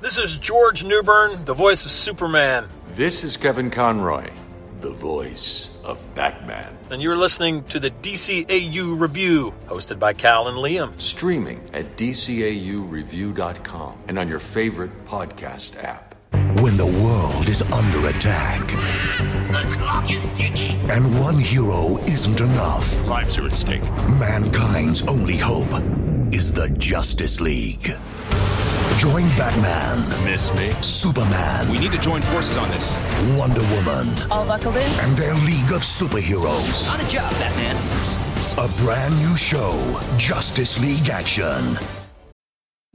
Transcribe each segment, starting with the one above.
This is George Newbern, the voice of Superman. This is Kevin Conroy, the voice of Batman. And you're listening to the DCAU Review, hosted by Cal and Liam. Streaming at DCAUReview.com and on your favorite podcast app. When the world is under attack. The clock is ticking. And one hero isn't enough. Lives are at stake. Mankind's only hope is the Justice League. Join Batman. Miss me? Superman. We need to join forces on this. Wonder Woman. All buckled in? And their League of Superheroes. On the job, Batman. A brand new show, Justice League Action.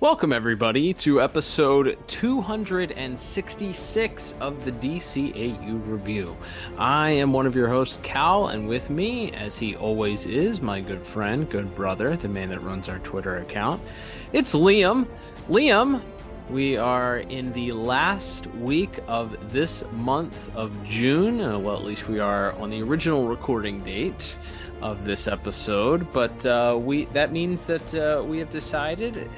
Welcome, everybody, to episode 266 of the DCAU Review. I am one of your hosts, Cal, and with me, as he always is, my good friend, good brother, the man that runs our Twitter account, it's Liam. Liam, we are in the last week of this month of June. Uh, well, at least we are on the original recording date of this episode, but uh, we that means that uh, we have decided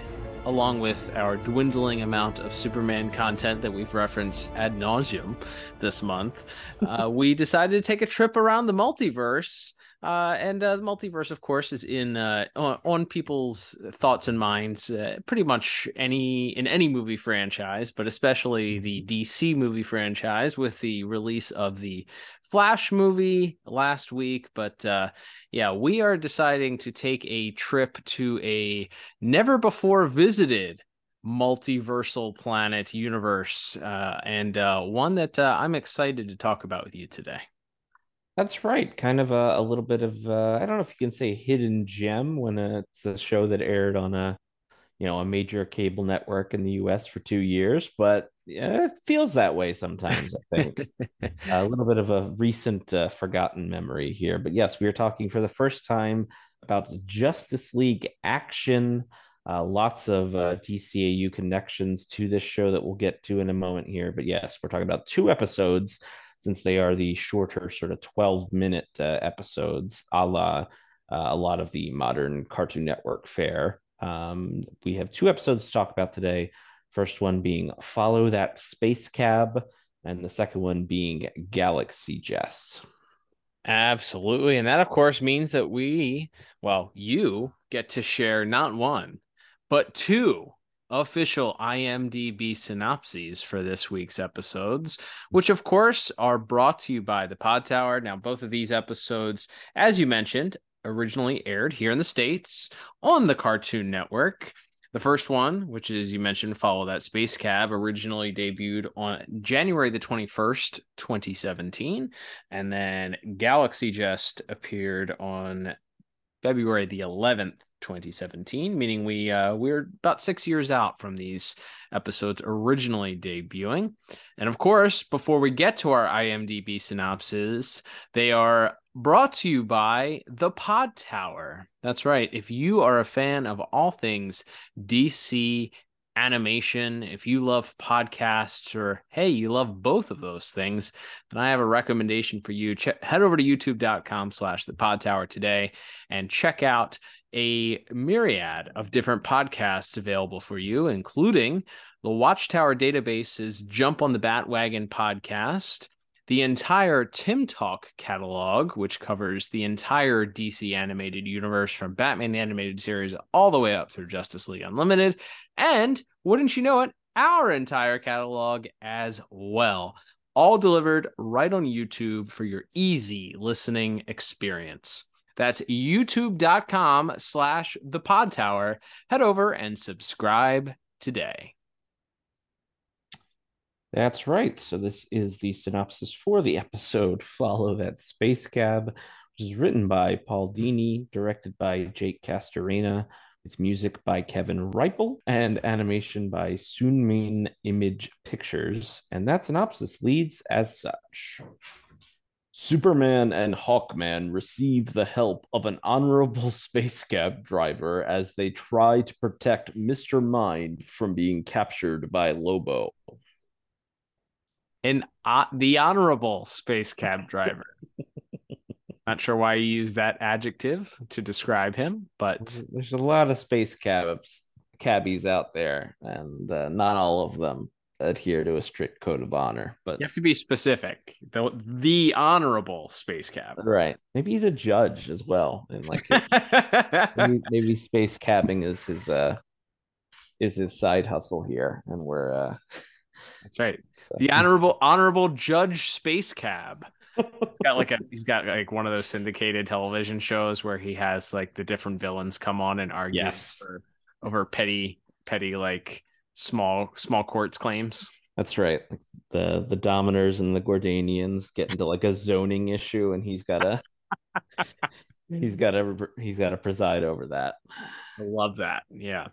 along with our dwindling amount of Superman content that we've referenced ad nauseum this month, uh, we decided to take a trip around the multiverse. Uh, and uh, the multiverse, of course, is in uh, on, on, people's thoughts and minds. Uh, pretty much any in any movie franchise, but especially the DC movie franchise, with the release of the Flash movie last week. But uh, yeah, we are deciding to take a trip to a never before visited multiversal planet universe, uh, and uh, one that uh, I'm excited to talk about with you today. That's right. Kind of a, a little bit of uh, I don't know if you can say hidden gem when it's a show that aired on a you know a major cable network in the U.S. for two years, but yeah, it feels that way sometimes. I think a little bit of a recent uh, forgotten memory here, but yes, we are talking for the first time about Justice League action. Uh, lots of uh, DCAU connections to this show that we'll get to in a moment here. But yes, we're talking about two episodes since they are the shorter, sort of 12 minute uh, episodes, a la uh, a lot of the modern Cartoon Network fare. Um, we have two episodes to talk about today. First one being Follow That Space Cab, and the second one being Galaxy Jest. Absolutely. And that, of course, means that we, well, you get to share not one, but two official IMDb synopses for this week's episodes, which of course are brought to you by the Pod Tower. Now, both of these episodes, as you mentioned, originally aired here in the States on the Cartoon Network. The first one, which is you mentioned, Follow That Space Cab, originally debuted on January the 21st, 2017. And then Galaxy Jest appeared on February the 11th, 2017, meaning we uh, we're about six years out from these episodes originally debuting. And of course, before we get to our IMDb synopses, they are brought to you by the Pod Tower. That's right. If you are a fan of all things DC animation, if you love podcasts, or hey, you love both of those things, then I have a recommendation for you. Head over to youtube.com slash the pod tower today and check out a myriad of different podcasts available for you, including the Watchtower Database's Jump on the Batwagon podcast, the entire Tim Talk catalog, which covers the entire DC animated universe from Batman the Animated Series all the way up through Justice League Unlimited, and wouldn't you know it, our entire catalog as well. All delivered right on YouTube for your easy listening experience. That's youtube.com slash the pod tower. Head over and subscribe today. That's right. So this is the synopsis for the episode Follow That Space Cab, which is written by Paul Dini, directed by Jake Castorena. It's music by Kevin Riepl and animation by Sunmin Image Pictures. And that synopsis leads as such. Superman and Hawkman receive the help of an honorable space cab driver as they try to protect Mr. Mind from being captured by Lobo. And uh, the honorable space cab driver. Not sure why you use that adjective to describe him, but there's a lot of space cabs cabbies out there, and uh, not all of them adhere to a strict code of honor. But you have to be specific. The the honorable space cab, right? Maybe he's a judge as well, and like maybe, maybe space cabbing is his uh is his side hustle here, and we're uh that's right. The honorable honorable judge space cab got like a he's got like one of those syndicated television shows where he has like the different villains come on and argue yes. over, over petty petty like small small courts claims. That's right. The the Dominers and the Gordanians get into like a zoning issue, and he's got to he's got to he's got to preside over that. I love that. Yeah.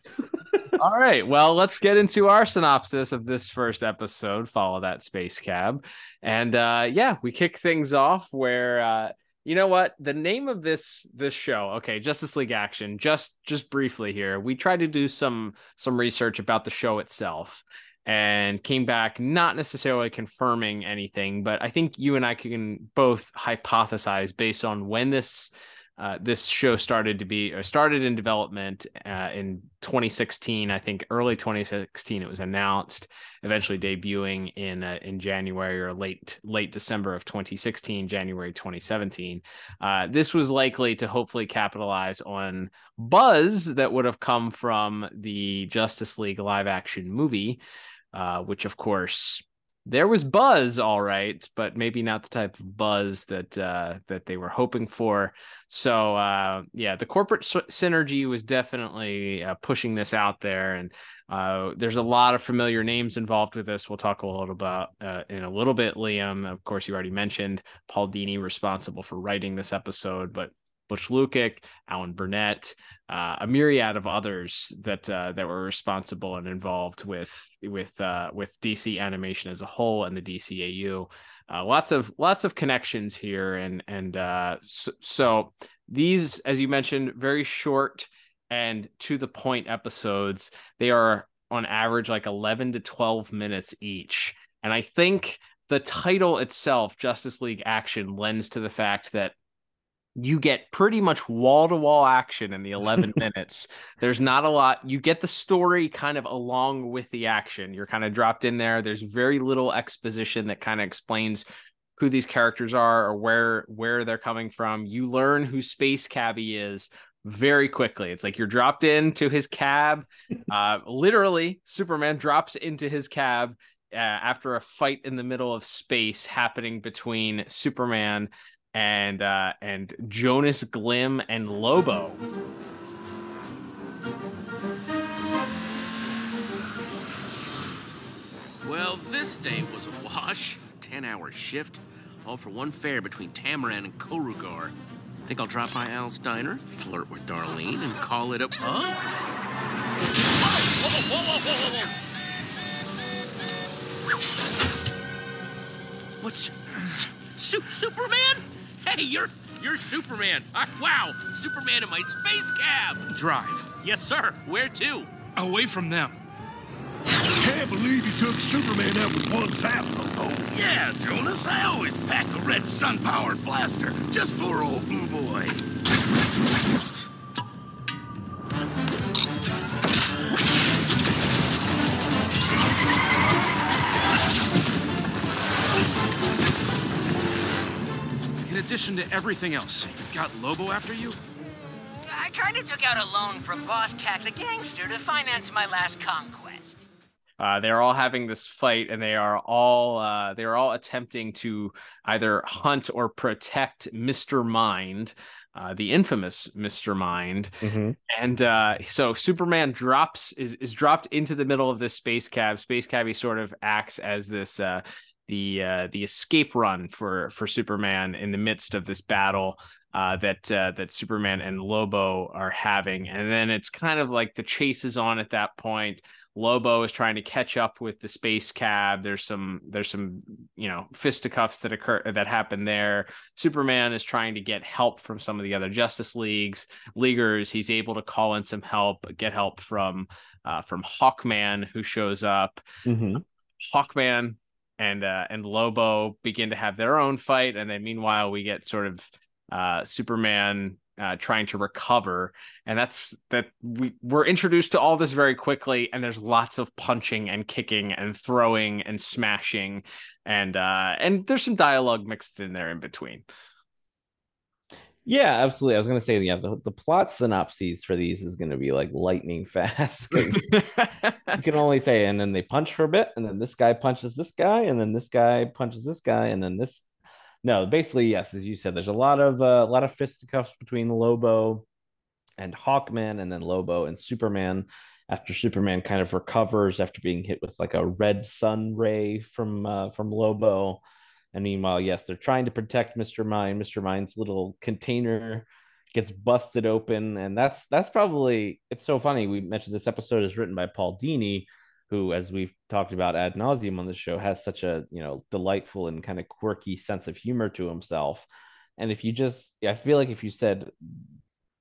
All right. Well, let's get into our synopsis of this first episode. Follow that space cab, and uh, yeah, we kick things off where uh, you know what the name of this this show. Okay, Justice League Action. Just just briefly here, we tried to do some some research about the show itself, and came back not necessarily confirming anything, but I think you and I can both hypothesize based on when this uh, this show started to be started in development uh, in 2016. I think early 2016 it was announced, eventually debuting in uh, in January or late late December of 2016, January 2017. Uh, this was likely to hopefully capitalize on buzz that would have come from the Justice League live action movie, uh, which of course there was buzz all right but maybe not the type of buzz that uh that they were hoping for. So uh yeah the corporate synergy was definitely uh, pushing this out there and uh there's a lot of familiar names involved with this. We'll talk a little about uh, in a little bit liam. Of course you already mentioned paul dini responsible for writing this episode but Butch Lukic, Alan Burnett, uh, a myriad of others that uh, that were responsible and involved with with uh, with DC animation as a whole and the DCAU. Uh, lots of lots of connections here, and and uh, so, so these, as you mentioned, very short and to the point episodes. They are on average like 11 to 12 minutes each, and I think the title itself, Justice League Action, lends to the fact that you get pretty much wall to wall action in the 11 minutes. There's not a lot. You get the story kind of along with the action. You're kind of dropped in there. There's very little exposition that kind of explains who these characters are or where where they're coming from. You learn who Space Cabby is very quickly. It's like you're dropped into his cab. Uh, literally, Superman drops into his cab uh, after a fight in the middle of space happening between Superman and uh, and Jonas Glim and Lobo. Well, this day was a wash. Ten hour shift, all for one fare between Tamaran and Korugar. Think I'll drop by Al's diner, flirt with Darlene, and call it a. Huh? Whoa, whoa, whoa, What's. Su- Superman? Hey, you're you're Superman. I, wow, Superman in my space cab. Drive. Yes, sir. Where to? Away from them. Can't believe you took Superman out with one zap. Oh, yeah, Jonas. I always pack a red sun-powered blaster just for old Blue Boy. Addition to everything else, you've got Lobo after you? I kind of took out a loan from Boss Cat the gangster to finance my last conquest. Uh, they're all having this fight, and they are all uh, they are all attempting to either hunt or protect Mister Mind, uh, the infamous Mister Mind. Mm-hmm. And uh, so Superman drops is is dropped into the middle of this space cab. Space Cabby sort of acts as this uh, the uh, the escape run for for Superman in the midst of this battle. uh, that uh, that Superman and Lobo are having, and then it's kind of like the chase is on at that point. Lobo is trying to catch up with the space cab. There's some there's some you know fisticuffs that occur that happen there. Superman is trying to get help from some of the other Justice Leagues leaguers. He's able to call in some help, get help from uh, from Hawkman who shows up. Mm-hmm. Hawkman and uh, and Lobo begin to have their own fight, and then meanwhile we get sort of uh, Superman uh, trying to recover, and that's that we we're introduced to all this very quickly, and there's lots of punching and kicking and throwing and smashing, and uh, and there's some dialogue mixed in there in between. Yeah, absolutely. I was going to say, yeah, the, the plot synopses for these is going to be like lightning fast. you can only say, and then they punch for a bit, and then this guy punches this guy, and then this guy punches this guy, and then this. No, basically, yes, as you said, there's a lot of uh, a lot of fisticuffs between Lobo and Hawkman, and then Lobo and Superman. After Superman kind of recovers after being hit with like a red sun ray from uh, from Lobo, and meanwhile, yes, they're trying to protect Mr. Mind. Mr. Mind's little container gets busted open, and that's that's probably it's so funny. We mentioned this episode is written by Paul Dini, who, as we've talked about ad nauseum on the show, has such a you know delightful and kind of quirky sense of humor to himself. And if you just, I feel like if you said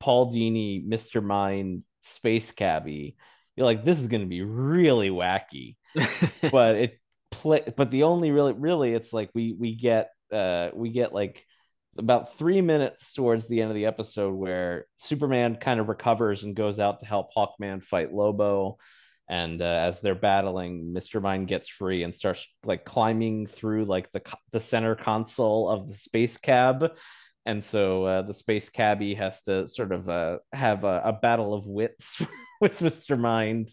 Paul Dini, Mr. Mind, Space Cabby, you're like, this is going to be really wacky. but it play but the only really really it's like we we get uh we get like about three minutes towards the end of the episode where superman kind of recovers and goes out to help hawkman fight lobo. And uh, as they're battling mr mind gets free and starts like climbing through like the the center console of the space cab. And so uh, the space cabbie has to sort of uh, have a, a battle of wits with mr mind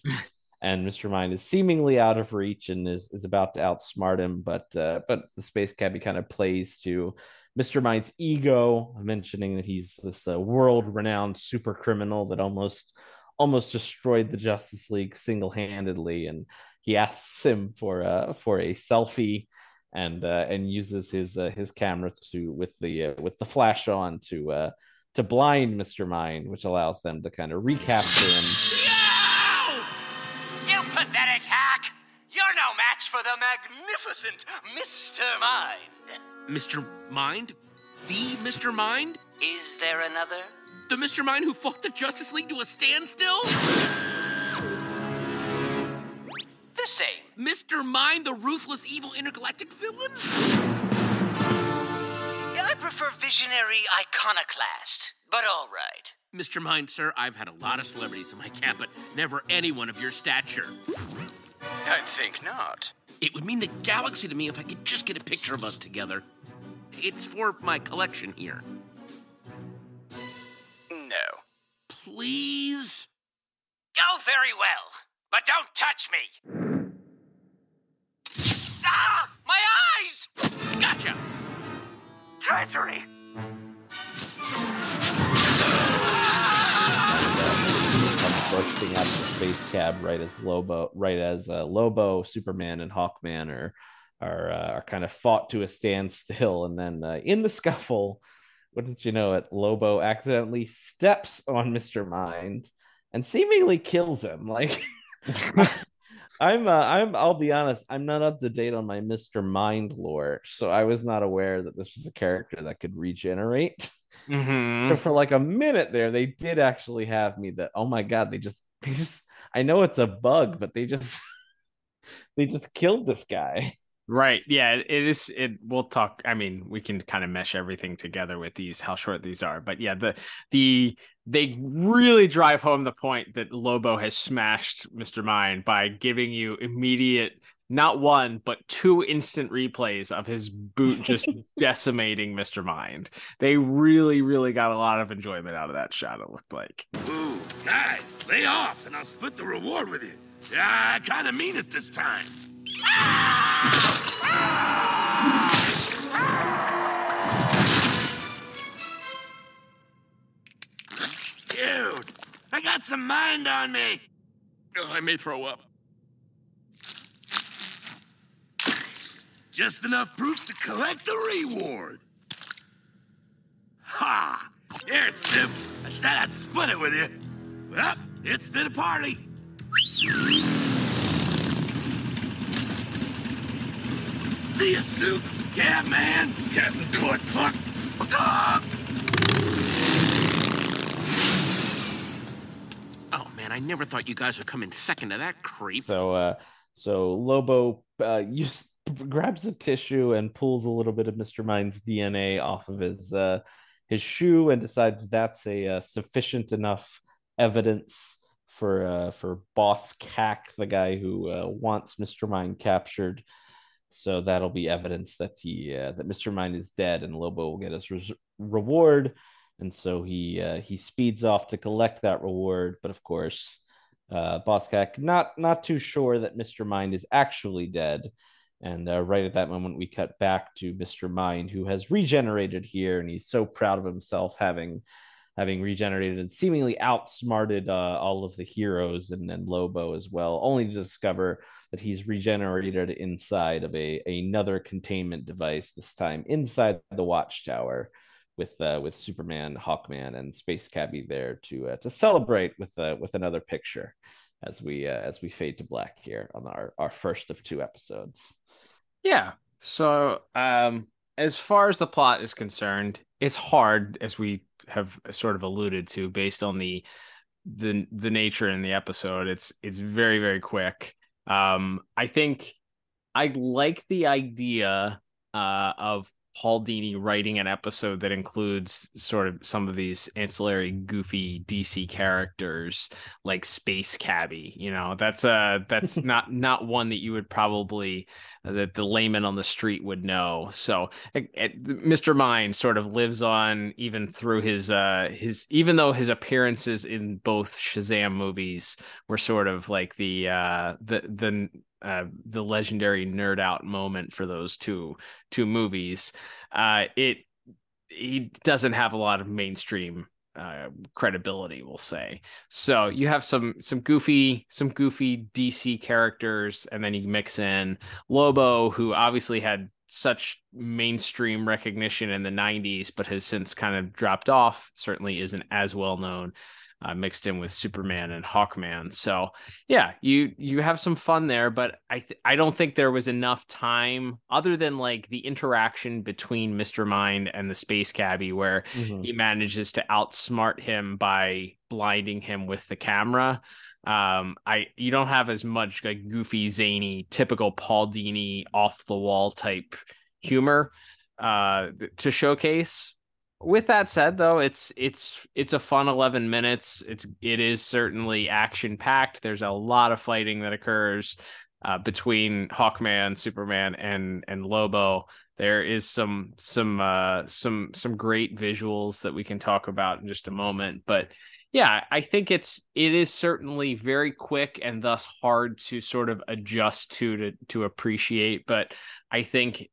and Mr. Mind is seemingly out of reach and is, is about to outsmart him. But uh, but the space cabbie kind of plays to Mr. Mind's ego, mentioning that he's this uh, world renowned super criminal that almost almost destroyed the Justice League single handedly, and he asks him for uh, for a selfie. And uh, and uses his uh, his camera to with the uh, with the flash on to to blind Mr. Mind, which allows them to kind of recapture him. Magnificent Mr. Mind. Mr. Mind? The Mr. Mind? Is there another? The Mr. Mind who fought the Justice League to a standstill? The same. Mr. Mind, the ruthless, evil intergalactic villain? I prefer visionary iconoclast, but all right. Mr. Mind, sir, I've had a lot of celebrities in my camp, but never anyone of your stature. I'd think not. It would mean the galaxy to me if I could just get a picture of us together. It's for my collection here. No. Please? Oh, very well. But don't touch me. Ah! My eyes! Gotcha! Treachery! Bursting out of the space cab right as Lobo, right as uh, Lobo, Superman, and Hawkman are are uh, are kind of fought to a standstill, and then uh, in the scuffle, wouldn't you know it, Lobo accidentally steps on Mister Mind and seemingly kills him. Like I'm, uh, I'm, I'll be honest, I'm not up to date on my Mister Mind lore, so I was not aware that this was a character that could regenerate. Mm-hmm. For like a minute there, they did actually have me that, oh my god, they just they just I know it's a bug, but they just they just killed this guy. Right. Yeah, it is it we'll talk I mean, we can kind of mesh everything together with these how short these are. But yeah, the the they really drive home the point that Lobo has smashed Mr. Mind by giving you immediate not one but two instant replays of his boot just decimating Mr. Mind. They really really got a lot of enjoyment out of that shot it looked like. Ooh, guys, lay off and I'll split the reward with you. Yeah, I kind of mean it this time. Dude, I got some mind on me. Oh, I may throw up. Just enough proof to collect the reward. Ha! Here, Simp. I said I'd split it with you. Well, it's been a party. See you, Soups. Yeah, man. Captain Cluck Cluck. Cluck. Oh man, I never thought you guys would come in second to that creep. So, uh, so Lobo uh, use, grabs a tissue and pulls a little bit of Mister Mind's DNA off of his uh, his shoe and decides that's a uh, sufficient enough evidence for uh, for Boss Cack, the guy who uh, wants Mister Mind captured. So that'll be evidence that he uh, that Mister Mind is dead, and Lobo will get his res- reward. And so he uh, he speeds off to collect that reward. But of course, uh, Boss Cack not not too sure that Mister Mind is actually dead. And uh, right at that moment, we cut back to Mister Mind, who has regenerated here, and he's so proud of himself having having regenerated and seemingly outsmarted uh, all of the heroes and then Lobo as well, only to discover that he's regenerated inside of a another containment device. This time inside the Watchtower, with uh, with Superman, Hawkman, and Space Cabby there to uh, to celebrate with uh, with another picture as we uh, as we fade to black here on our our first of two episodes. Yeah. So, um, as far as the plot is concerned, it's hard, as we have sort of alluded to, based on the the the nature in the episode. It's it's very very quick. Um, I think I like the idea uh, of Paul Dini writing an episode that includes sort of some of these ancillary goofy DC characters like Space Cabby. You know, that's a that's not not one that you would probably uh, that the layman on the street would know. So Mr. Mind sort of lives on even through his uh his even though his appearances in both Shazam movies were sort of like the uh the the uh, the legendary nerd out moment for those two two movies. Uh, it he doesn't have a lot of mainstream uh, credibility, we'll say. So you have some some goofy some goofy DC characters, and then you mix in Lobo, who obviously had such mainstream recognition in the 90s but has since kind of dropped off certainly isn't as well known uh, mixed in with Superman and Hawkman. So yeah, you you have some fun there, but I th- I don't think there was enough time other than like the interaction between Mister Mind and the Space Cabby, where Mhm. he manages to outsmart him by blinding him with the camera. Um, I you don't have as much like goofy, zany, typical Paul Dini off the wall type humor uh to showcase with that said though it's it's it's a fun 11 minutes. It's it is certainly action packed there's a lot of fighting that occurs uh, between hawkman superman and and lobo. There is some some uh some some great visuals that we can talk about in just a moment. But yeah i think it's it is certainly very quick and thus hard to sort of adjust to to to appreciate. But i think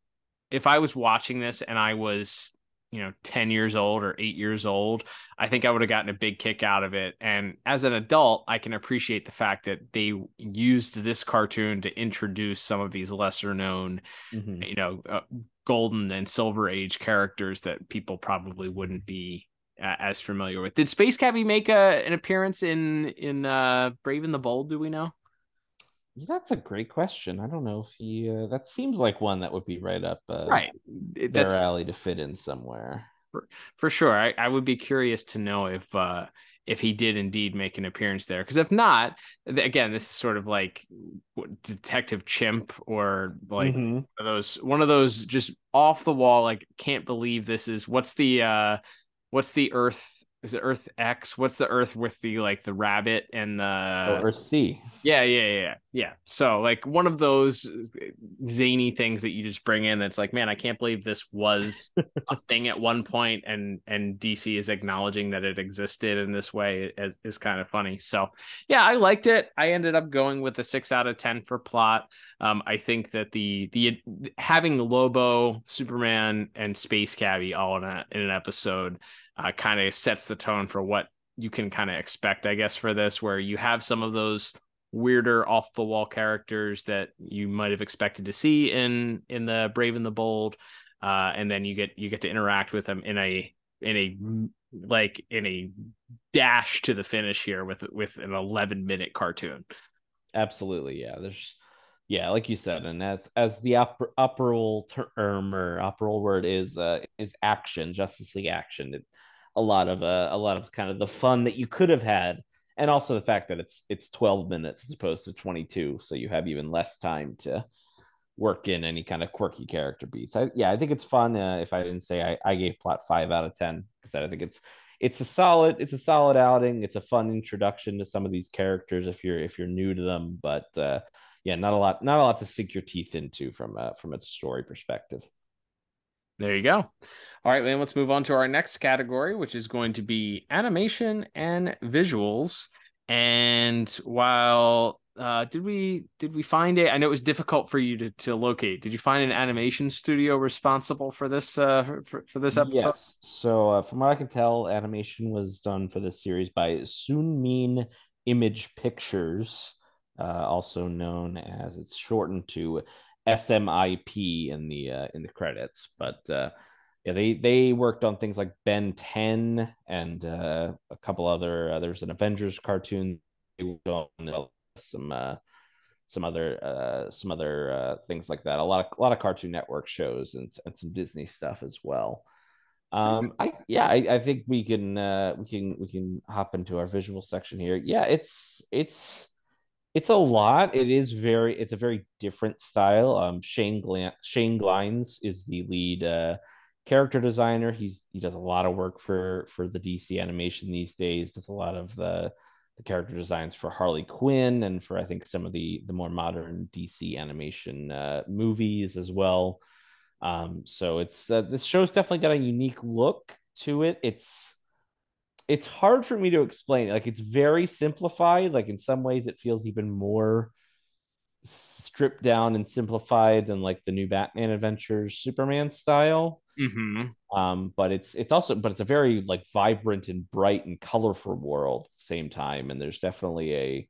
if i was watching this and i was you know 10 years old or 8 years old i think i would have gotten a big kick out of it. And as an adult i can appreciate the fact that they used this cartoon to introduce some of these lesser known Mhm. you know uh, golden and silver age characters that people probably wouldn't be uh, as familiar with. Did space cabby make a, an appearance in in uh brave and the bold do we know that's a great question. I don't know if he. Uh, that seems like one that would be right up uh, right their that's alley to fit in somewhere. for sure. I, I would be curious to know if uh if he did indeed make an appearance there. Because if not, again, this is sort of like Detective Chimp or like Mhm. one of those one of those just off the wall. Like can't believe this is what's the uh what's the Earth is it Earth X? What's the Earth with the like the rabbit and the Earth C. yeah, yeah, yeah, yeah, yeah. So like one of those zany things that you just bring in that's like, man, I can't believe this was a thing at one point and and DC is acknowledging that it existed in this way is, is kind of funny. So yeah, I liked it. I ended up going with a six out of ten for plot. Um, I think that the the having the Lobo, Superman, and Space Cabby all in a in an episode uh, kind of sets the tone for what you can kind of expect, I guess, for this, where you have some of those weirder off the wall characters that you might have expected to see in in the Brave and the Bold, uh, and then you get you get to interact with them in a in a like in a dash to the finish here with with an 11 minute cartoon. Absolutely, yeah. There's yeah, like you said, and as as the upper upper term or upper word is uh is action, Justice League action. It, a lot of uh, a lot of kind of the fun that you could have had, and also the fact that it's it's 12 minutes as opposed to 22, so you have even less time to work in any kind of quirky character beats. I, yeah, I think it's fun. Uh, if I didn't say I, I gave plot five out of ten because I think it's it's a solid it's a solid outing. It's a fun introduction to some of these characters if you're if you're new to them, but uh, yeah, not a lot not a lot to sink your teeth into from uh, from a story perspective. There you go. All right, then let's move on to our next category, which is going to be animation and visuals. And while uh, did we did we find it? I know it was difficult for you to, to locate. Did you find an animation studio responsible for this uh, for, for this episode? Yes. So uh, from what I can tell, animation was done for this series by Sunmin Image Pictures, uh, also known as it's shortened to SMIP in the uh, in the credits. But uh, yeah, they they worked on things like Ben 10 and uh, a couple other. Uh, there's an Avengers cartoon. Some uh, some other uh, some other uh, things like that. A lot of a lot of Cartoon Network shows and and some Disney stuff as well. Um, I yeah, I, I think we can uh, we can we can hop into our visual section here. Yeah, it's it's it's a lot. It is very it's a very different style. Um, Shane Glan- Shane Glines is the lead uh character designer. He's he does a lot of work for for the DC animation these days. Does a lot of the the character designs for Harley Quinn and for I think some of the the more modern DC animation uh, movies as well. Um, so it's uh, this show's definitely got a unique look to it. It's it's hard for me to explain. Like it's very simplified. Like in some ways, it feels even more stripped down and simplified than like the new Batman Adventures Superman style. Mm-hmm. Um, but it's it's also but it's a very like vibrant and bright and colorful world at the same time, and there's definitely a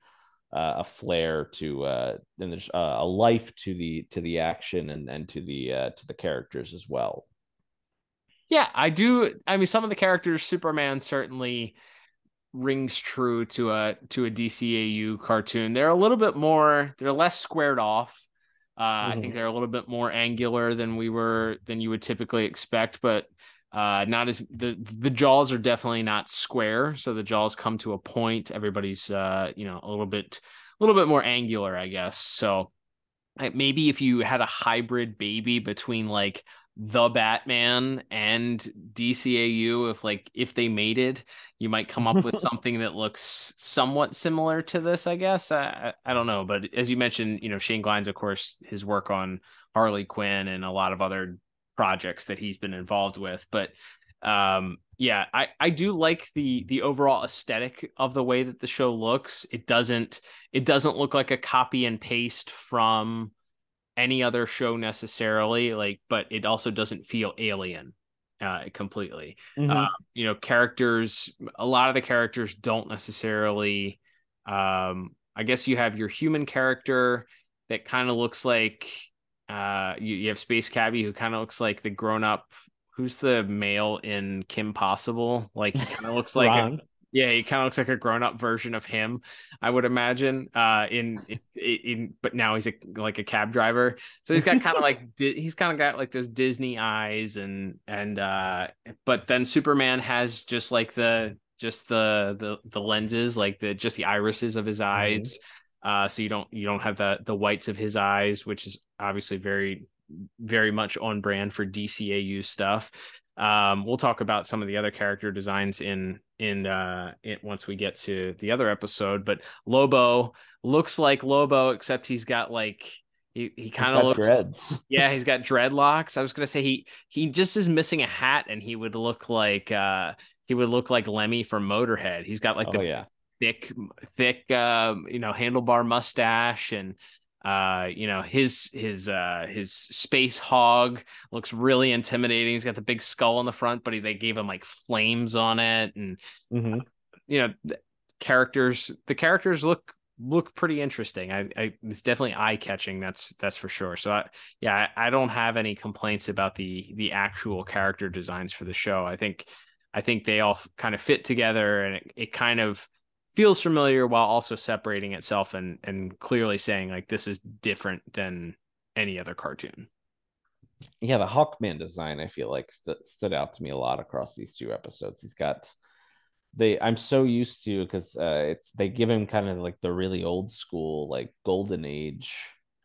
uh, a flair to uh, and there's uh, a life to the to the action and and to the uh, to the characters as well. Yeah, I do. I mean, some of the characters, Superman certainly rings true to a to a DCAU cartoon. They're a little bit more. They're less squared off. Uh, mm-hmm. I think they're a little bit more angular than we were than you would typically expect, but uh, not as the the jaws are definitely not square. So the jaws come to a point. Everybody's uh, you know a little bit a little bit more angular, I guess. So maybe if you had a hybrid baby between like the Batman and DCAU if like if they made it, you might come up with something that looks somewhat similar to this, I guess. I, I don't know, but as you mentioned, you know, Shane Glines, of course, his work on Harley Quinn and a lot of other projects that he's been involved with, but um yeah, I I do like the the overall aesthetic of the way that the show looks. It doesn't it doesn't look like a copy and paste from any other show necessarily like but it also doesn't feel alien uh completely. Mm-hmm. uh, you know characters a lot of the characters don't necessarily um i guess you have your human character that kind of looks like uh you, you have space cabbie who kind of looks like the grown up who's the male in kim possible? Like he kind of looks like a, yeah, he kind of looks like a grown-up version of him, I would imagine. Uh, in, in, in but now he's a, like a cab driver, so he's got kind of like he's kind of got like those Disney eyes, and and uh, but then Superman has just like the just the the the lenses, like the just the irises of his mm-hmm. eyes. Mm-hmm. Uh, so you don't you don't have the the whites of his eyes, which is obviously very very much on brand for DCAU stuff. Um, we'll talk about some of the other character designs in in uh it once we get to the other episode. But Lobo looks like Lobo, except he's got like he, he kind of looks dreads. yeah he's got dreadlocks i was gonna say he he just is missing a hat and he would look like uh he would look like lemmy from motorhead he's got like oh, the yeah thick thick um you know handlebar mustache and uh, you know, his his uh his space hog looks really intimidating. He's got the big skull on the front, but he, they gave him like flames on it, and mm-hmm. you know, the characters the characters look look pretty interesting. I, I it's definitely eye catching. That's that's for sure. So I, yeah, I, I don't have any complaints about the the actual character designs for the show. I think I think they all kind of fit together and it, it kind of feels familiar while also separating itself and and clearly saying like this is different than any other cartoon. Yeah, the Hawkman design I feel like st- stood out to me a lot across these two episodes. He's got they I'm so used to because uh, it's they give him kind of like the really old school like golden age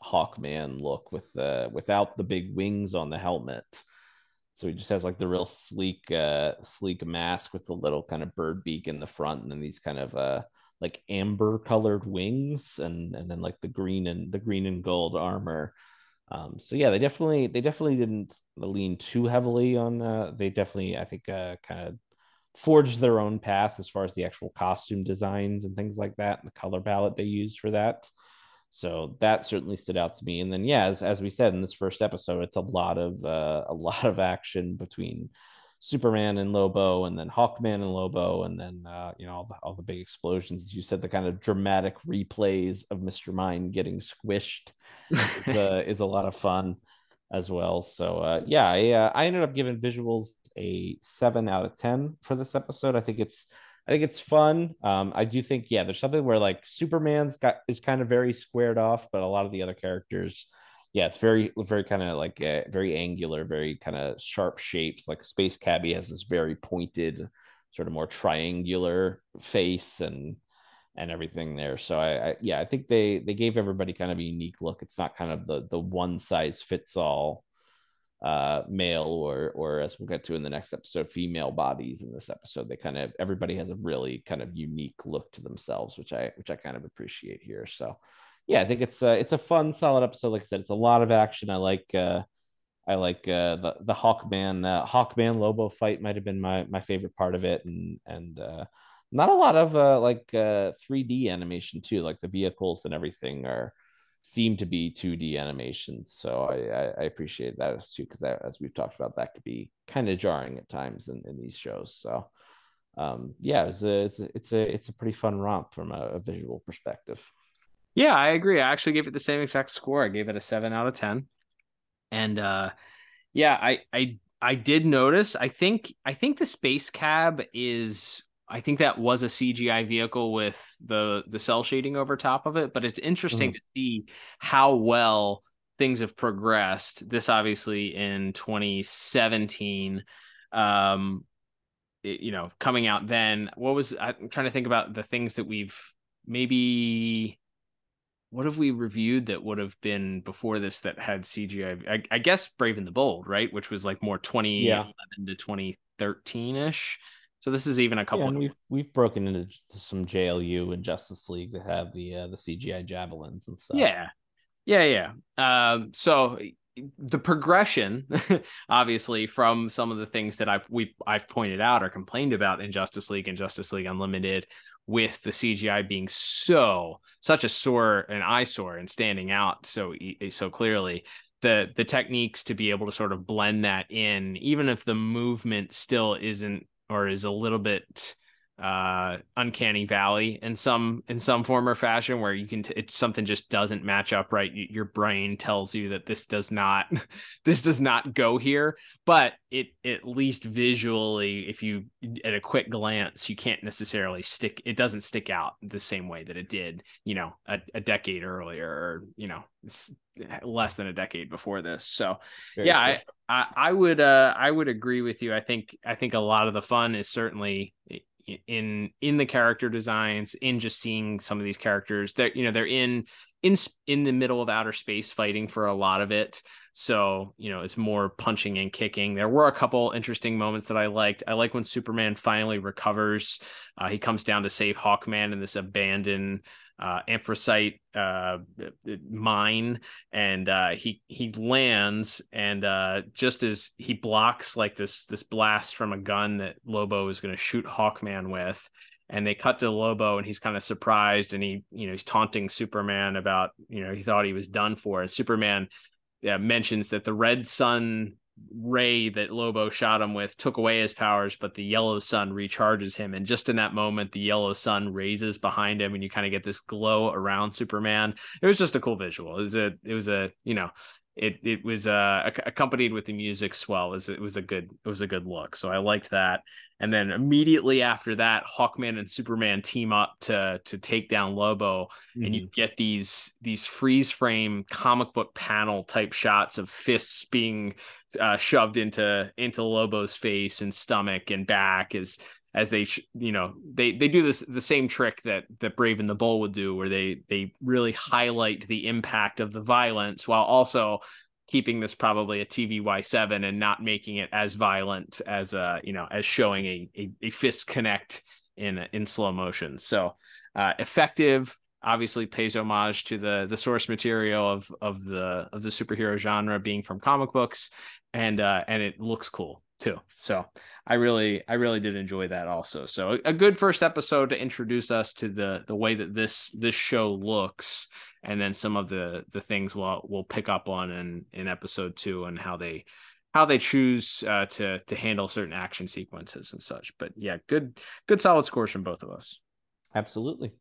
Hawkman look with the without the big wings on the helmet. So he just has like the real sleek uh sleek mask with the little kind of bird beak in the front and then these kind of uh like amber colored wings and and then like the green and the green and gold armor. Um so yeah, they definitely they definitely didn't lean too heavily on uh they definitely I think uh kind of forged their own path as far as the actual costume designs and things like that and the color palette they used for that. So that certainly stood out to me. And then yeah, as, as we said in this first episode, it's a lot of uh, a lot of action between Superman and Lobo, and then Hawkman and Lobo, and then uh, you know all the, all the big explosions. You said the kind of dramatic replays of Mister Mind getting squished uh, is a lot of fun as well. So uh, yeah, I, uh, I ended up giving visuals a seven out of ten for this episode. I think it's I think it's fun. Um, I do think yeah, there's something where like Superman's got is kind of very squared off, but a lot of the other characters, yeah, it's very very kind of like uh, very angular, very kind of sharp shapes. Like Space Cabbie has this very pointed, sort of more triangular face and and everything there. So I, I, yeah, I think they they gave everybody kind of a unique look. It's not kind of the the one size fits all uh male or or as we'll get to in the next episode female bodies in this episode. They kind of everybody has a really kind of unique look to themselves which i which i kind of appreciate here. So yeah i think it's a it's a fun solid episode. Like i said it's a lot of action. I like uh i like uh the the hawkman uh, hawkman lobo fight might have been my my favorite part of it. And and uh not a lot of uh like uh 3d animation too. Like the vehicles and everything are seem to be 2D animations. So I, I, appreciate that as too, because as we've talked about, that could be kind of jarring at times in, in these shows. So um, yeah, it's a, it's a, it's a, it's a pretty fun romp from a, a, visual perspective. Yeah, I agree. I actually gave it the same exact score. I gave it a seven out of 10. And uh, yeah, I, I, I did notice, I think, I think the space cab is I think that was a CGI vehicle with the the cell shading over top of it, but it's interesting mm. to see how well things have progressed. This obviously in 2017 um it, you know, coming out then. What was I'm trying to think about the things that we've maybe what have we reviewed that would have been before this that had CGI? I, I guess Brave and the Bold, right? Which was like more 2011 yeah. to 2013 ish. So this is even a couple. Yeah, we've we've broken into some JLU and Justice League to have the uh, the CGI javelins and stuff. Yeah, yeah, yeah. Um, so the progression, obviously, from some of the things that I've we've I've pointed out or complained about in Justice League and Justice League Unlimited, with the CGI being so such a sore an eyesore and standing out so so clearly the the techniques to be able to sort of blend that in even if the movement still isn't or is a little bit uh uncanny valley in some in some form or fashion where you can t- it's something just doesn't match up right? Your brain tells you that this does not this does not go here but it at least visually if you at a quick glance you can't necessarily stick it doesn't stick out the same way that it did you know a, a decade earlier or you know less than a decade before this. So Very yeah I, I i would uh i would agree with you. I think i think a lot of the fun is certainly in in the character designs in just seeing some of these characters that you know they're in in in the middle of outer space fighting for a lot of it. So you know it's more punching and kicking. There were a couple interesting moments that i liked. I like when superman finally recovers. Uh, he comes down to save hawkman in this abandoned uh, anthracite uh, mine, and uh, he he lands, and uh, just as he blocks like this this blast from a gun that Lobo is going to shoot Hawkman with, and they cut to Lobo, and he's kind of surprised, and he you know he's taunting Superman about you know he thought he was done for, and Superman yeah, mentions that the red sun ray that Lobo shot him with took away his powers, but the yellow sun recharges him. And just in that moment, the yellow sun raises behind him, and you kind of get this glow around Superman. It was just a cool visual. It was a, it was a, you know, it it was uh accompanied with the music swell. It was, it was a good, it was a good look. So I liked that. and then immediately after that, Hawkman and Superman team up to to take down Lobo, mm-hmm. and you mm-hmm. get these these freeze frame comic book panel type shots of fists being uh, shoved into into Lobo's face and stomach and back as as they you know they they do this the same trick that that Brave and the Bold would do where they they really highlight the impact of the violence while also keeping this probably a TVY7 and not making it as violent as uh you know as showing a a, a fist connect in in slow motion. So uh effective obviously pays homage to the the source material of of the of the superhero genre being from comic books and uh and it looks cool too. So I really, I really did enjoy that also. So a, good first episode to introduce us to the the way that this this show looks, and then some of the the things we'll we'll pick up on in in episode two and how they how they choose uh, to to handle certain action sequences and such. But yeah, good good solid scores from both of us. Absolutely.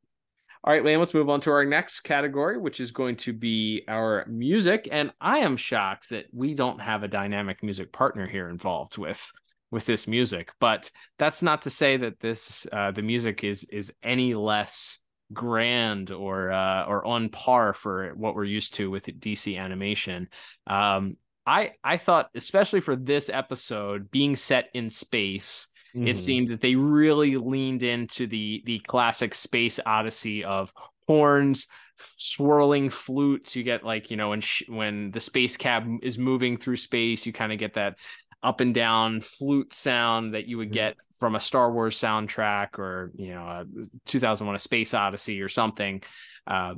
All right, man, let's move on to our next category, which is going to be our music. And I am shocked that we don't have a dynamic music partner here involved with with this music. But that's not to say that this uh, the music is is any less grand or uh, or on par for what we're used to with DC animation. Um, I I thought, especially for this episode, being set in space Mm-hmm. It seemed that they really leaned into the the classic space odyssey of horns, swirling flutes. You get like you know when sh- when the space cab is moving through space, you kind of get that up and down flute sound that you would mm-hmm. get from a Star Wars soundtrack or you know a 2001: A Space Odyssey or something. Uh,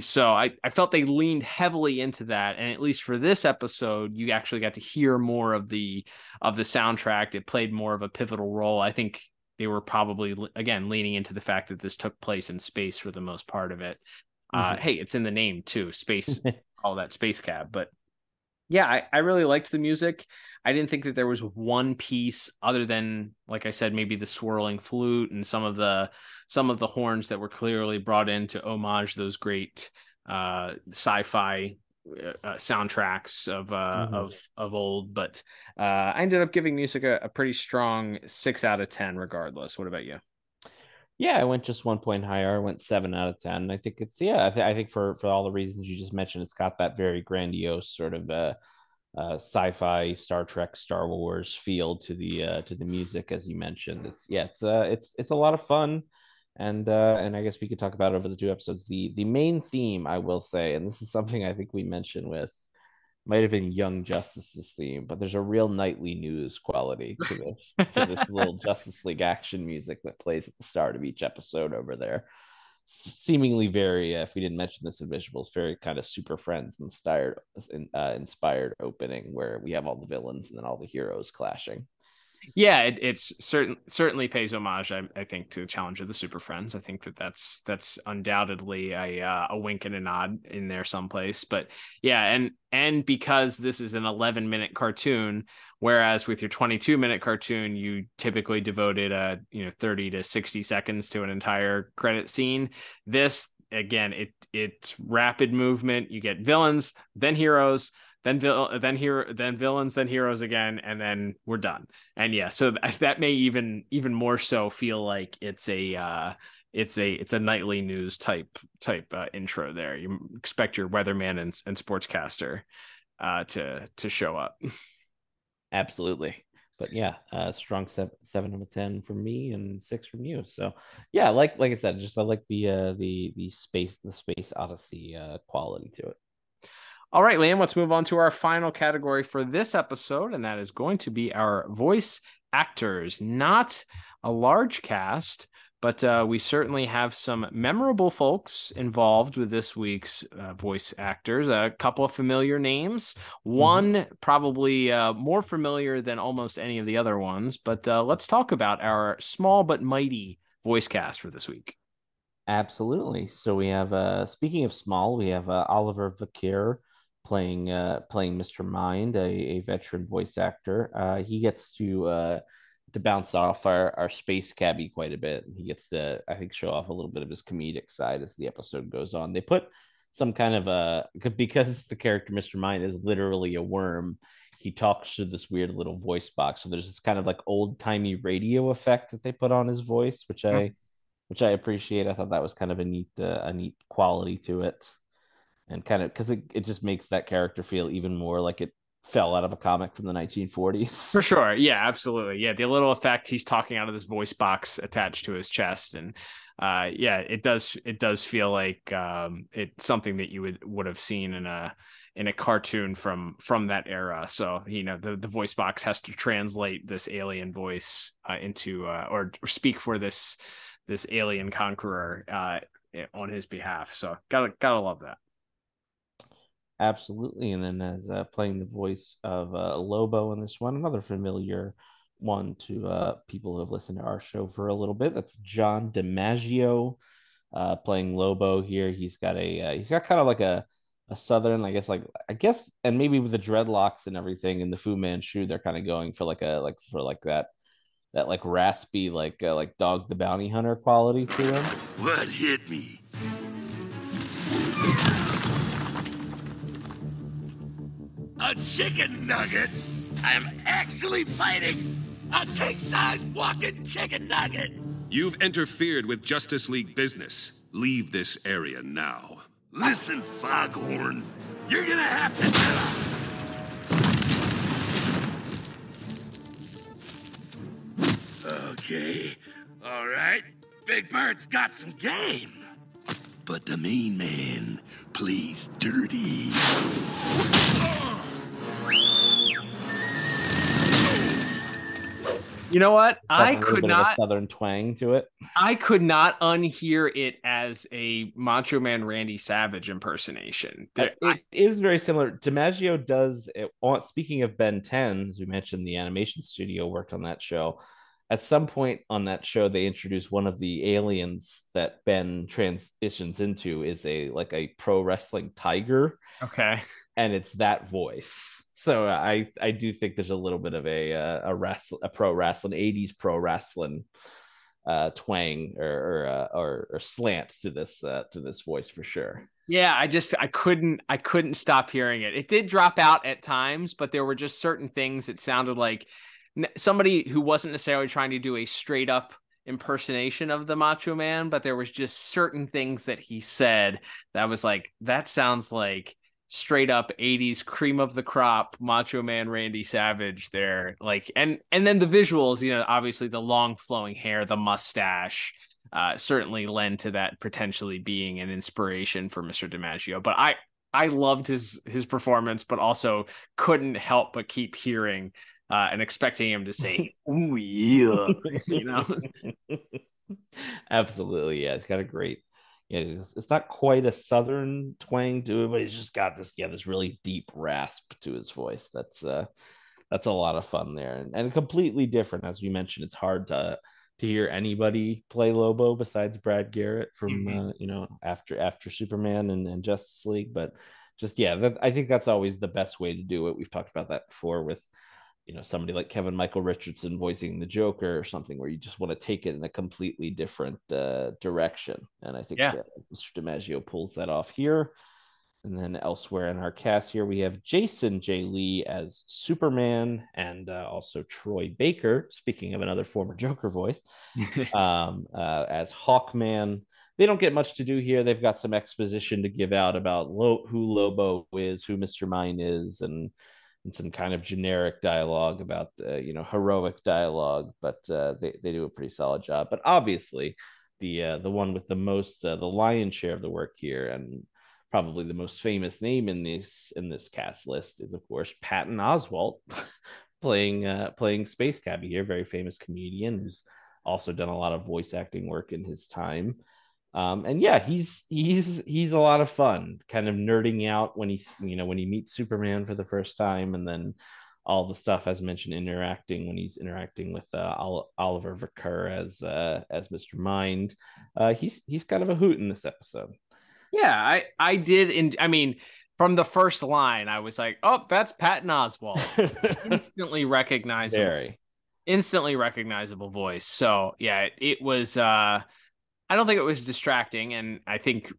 so I, I felt they leaned heavily into that, and at least for this episode, you actually got to hear more of the of the soundtrack. It played more of a pivotal role. I think they were probably again leaning into the fact that this took place in space for the most part of it. Uh, mm-hmm. Uh, hey, it's in the name too, space, all that space cab. But yeah, I, I really liked the music. I didn't think that there was one piece other than, like I said, maybe the swirling flute and some of the some of the horns that were clearly brought in to homage those great uh, sci-fi uh, soundtracks of uh, mm-hmm. of of old. But uh, I ended up giving music a, a pretty strong six out of ten, regardless. What about you? Yeah, I went just one point higher. I went seven out of ten. I think it's yeah. I, th- I think for for all the reasons you just mentioned, it's got that very grandiose sort of uh, uh, sci-fi, Star Trek, Star Wars feel to the uh, to the music, as you mentioned. It's yeah, it's uh, it's it's a lot of fun, and uh, and I guess we could talk about over the two episodes. The the main theme, I will say, and this is something I think we mentioned with might have been Young Justice's theme, but there's a real nightly news quality to this to this little Justice League action music that plays at the start of each episode over there. Seemingly very, uh, if we didn't mention this in visuals, very kind of Super Friends inspired, uh, inspired opening where we have all the villains and then all the heroes clashing yeah it, it's certain certainly pays homage I, I, think to the challenge of the super friends. I think that that's that's undoubtedly a uh, a wink and a nod in there someplace. But yeah and and because this is an 11 minute cartoon whereas with your 22 minute cartoon you typically devoted a you know 30 to 60 seconds to an entire credit scene this again it it's rapid movement. You get villains then heroes then vil- then hero then villains then heroes again and then we're done. And yeah so that may even even more so feel like it's a uh it's a it's a nightly news type type uh, intro there. You expect your weatherman and, and sportscaster uh to to show up. Absolutely. But yeah uh strong seven, seven out of ten from me and six from you. So yeah like like i said just i like the uh the the space the space odyssey uh quality to it all right, Liam, let's move on to our final category for this episode, and that is going to be our voice actors. Not a large cast, but uh, we certainly have some memorable folks involved with this week's uh, voice actors. A couple of familiar names, mm-hmm. one mm-hmm. probably uh, more familiar than almost any of the other ones. But uh, let's talk about our small but mighty voice cast for this week. Absolutely. So we have, uh, speaking of small, we have uh, Oliver Vaquer playing uh, playing Mr. Mind, a, a veteran voice actor. Uh, he gets to uh, to bounce off our, our space cabbie quite a bit. He gets to, I think, show off a little bit of his comedic side as the episode goes on. They put some kind of a because the character Mr. Mind is literally a worm. he talks to this weird little voice box. So there's this kind of like old timey radio effect that they put on his voice, which I mm. which I appreciate. I thought that was kind of a neat uh, a neat quality to it, and kind of because it, it just makes that character feel even more like it fell out of a comic from the 1940s. For sure. Yeah, absolutely. Yeah, the little effect he's talking out of this voice box attached to his chest and uh yeah, it does it does feel like um it's something that you would would have seen in a in a cartoon from from that era. So, you know, the the voice box has to translate this alien voice uh, into uh, or, or speak for this this alien conqueror uh on his behalf. So, got to got to love that. Absolutely. And then as uh, playing the voice of uh, Lobo in this one, another familiar one to uh, people who have listened to our show for a little bit. That's John DiMaggio uh, playing Lobo here. He's got a uh, he's got kind of like a a southern, I guess, like I guess, and maybe with the dreadlocks and everything and the Fu Manchu, they're kind of going for like a like for like that that like raspy like uh, like Dog the Bounty Hunter quality to him. What hit me? A chicken nugget. I'm actually fighting a king-sized walking chicken nugget. You've interfered with Justice League business. Leave this area now. Listen, Foghorn. You're gonna have to... Okay. All right. Big Bird's got some game. But the mean man plays dirty. You know what? I could not southern twang to it. I could not unhear it as a Macho Man Randy Savage impersonation. Uh, there, it I, is very similar. DiMaggio does it. On, Speaking of Ben 10, as we mentioned, the animation studio worked on that show. At some point on that show, they introduced one of the aliens that Ben transitions into is a like a pro wrestling tiger. Okay, and it's that voice so I I do think there's a little bit of a uh, a wrestle a pro wrestling 80s pro wrestling uh twang or or, uh, or, or slant to this uh to this voice for sure. Yeah, I just I couldn't I couldn't stop hearing it. It did drop out at times, but there were just certain things that sounded like somebody who wasn't necessarily trying to do a straight up impersonation of the Macho Man, but there was just certain things that he said that was like that sounds like straight up 80s cream of the crop macho man randy savage there. Like and and then the visuals you know obviously the long flowing hair the mustache uh certainly lend to that potentially being an inspiration for mr dimaggio. But i i loved his his performance but also couldn't help but keep hearing uh and expecting him to say oh yeah you know? Absolutely yeah it's got a great yeah, it's not quite a southern twang to it, but he's just got this, yeah, this really deep rasp to his voice. That's uh that's a lot of fun there. And, and completely different. As we mentioned, it's hard to to hear anybody play Lobo besides Brad Garrett from mm-hmm. uh, you know after after Superman and, and Justice League. But just yeah, that, I think that's always the best way to do it. We've talked about that before with you know somebody like Kevin Michael Richardson voicing the Joker or something where you just want to take it in a completely different uh, direction. And I think yeah. uh, Mr. DiMaggio pulls that off here. And then elsewhere in our cast here, we have Jason J. Lee as Superman and uh, also Troy Baker, speaking of another former Joker voice, um, uh, as Hawkman. They don't get much to do here. They've got some exposition to give out about Lo- who Lobo is, who Mr. Mind is, and and some kind of generic dialogue about uh, you know heroic dialogue, but uh, they they do a pretty solid job. But obviously, the uh, the one with the most uh, the lion's share of the work here and probably the most famous name in this in this cast list is of course Patton Oswalt playing uh, playing Space Cabby here, very famous comedian who's also done a lot of voice acting work in his time. Um, and yeah, he's he's he's a lot of fun, kind of nerding out when he's you know when he meets Superman for the first time, and then all the stuff as mentioned, interacting when he's interacting with uh, Oliver Vaquer as uh, as Mr. Mind. Uh, he's he's kind of a hoot in this episode. Yeah, I I did. In I mean, from the first line, I was like, oh, that's Patton Oswalt, instantly recognizable, Very. instantly recognizable voice. So yeah, it, it was. I don't think it was distracting, and I think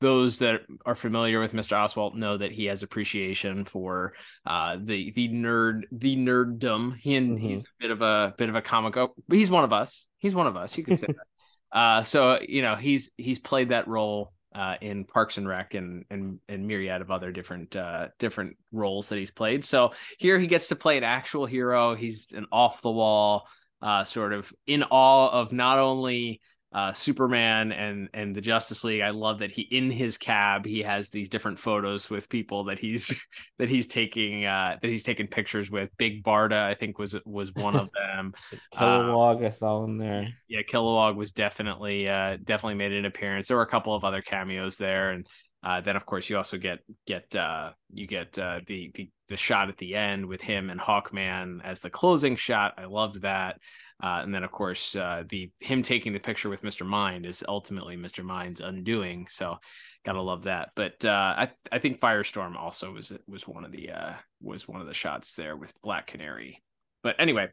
those that are familiar with Mr. Oswalt know that he has appreciation for uh, the the nerd the nerddom. He and Mm-hmm. he's a bit of a bit of a comic. Oh, but he's one of us. He's one of us. You could say that. Uh, so you know he's he's played that role uh, in Parks and Rec and and and myriad of other different uh, different roles that he's played. So here he gets to play an actual hero. He's an off the wall, uh, sort of in awe of not only uh, Superman and and the Justice League. I love that he in his cab he has these different photos with people that he's that he's taking uh, that he's taking pictures with. Big Barda, I think was was one of them. Uh, Kilowog, I saw in there. yeah, Kilowog was definitely uh definitely made an appearance. There were a couple of other cameos there, and uh, then of course you also get get uh you get uh the, the the shot at the end with him and Hawkman as the closing shot. I loved that. Uh, and then of course uh, the him taking the picture with Mr. Mind is ultimately Mr. Mind's undoing. So gotta love that. But uh, I I think Firestorm also was was one of the was one of the shots there with Black Canary. But anyway,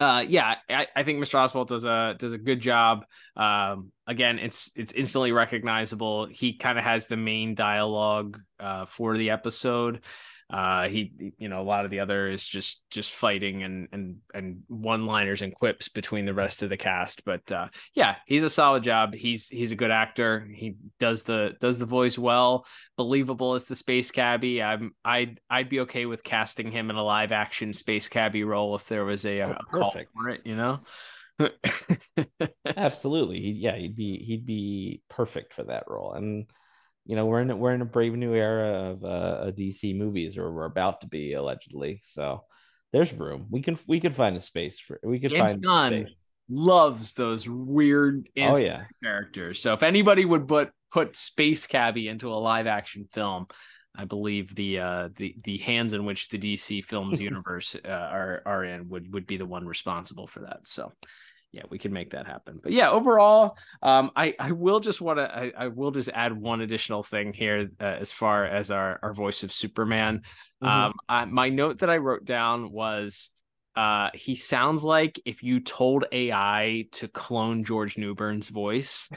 uh yeah I, I think mr Oswalt does a does a good job. Um again it's it's instantly recognizable. He kind of has the main dialogue uh for the episode uh he you know a lot of the other is just just fighting and and and one liners and quips between the rest of the cast but uh yeah he's a solid job. He's he's a good actor. He does the does the voice well. Believable as the space cabbie. I'm i'd i'd be okay with casting him in a live action space cabbie role if there was a, a call for it you know? Absolutely. Yeah, he'd be he'd be perfect for that role. And you know, we're in we're in a brave new era of uh, DC movies, or we're about to be allegedly. So there's room. We can we can find a space for we could James find Gunn space. loves those weird Oh, yeah. characters. So if anybody would put put Space Cabbie into a live action film, I believe the uh the the hands in which the DC films universe uh, are are in would would be the one responsible for that. So yeah, we can make that happen. But yeah, overall, um, I I will just want to I, I will just add one additional thing here uh, as far as our our voice of Superman. Mhm. Um, I, my note that I wrote down was uh he sounds like if you told AI to clone George Newbern's voice,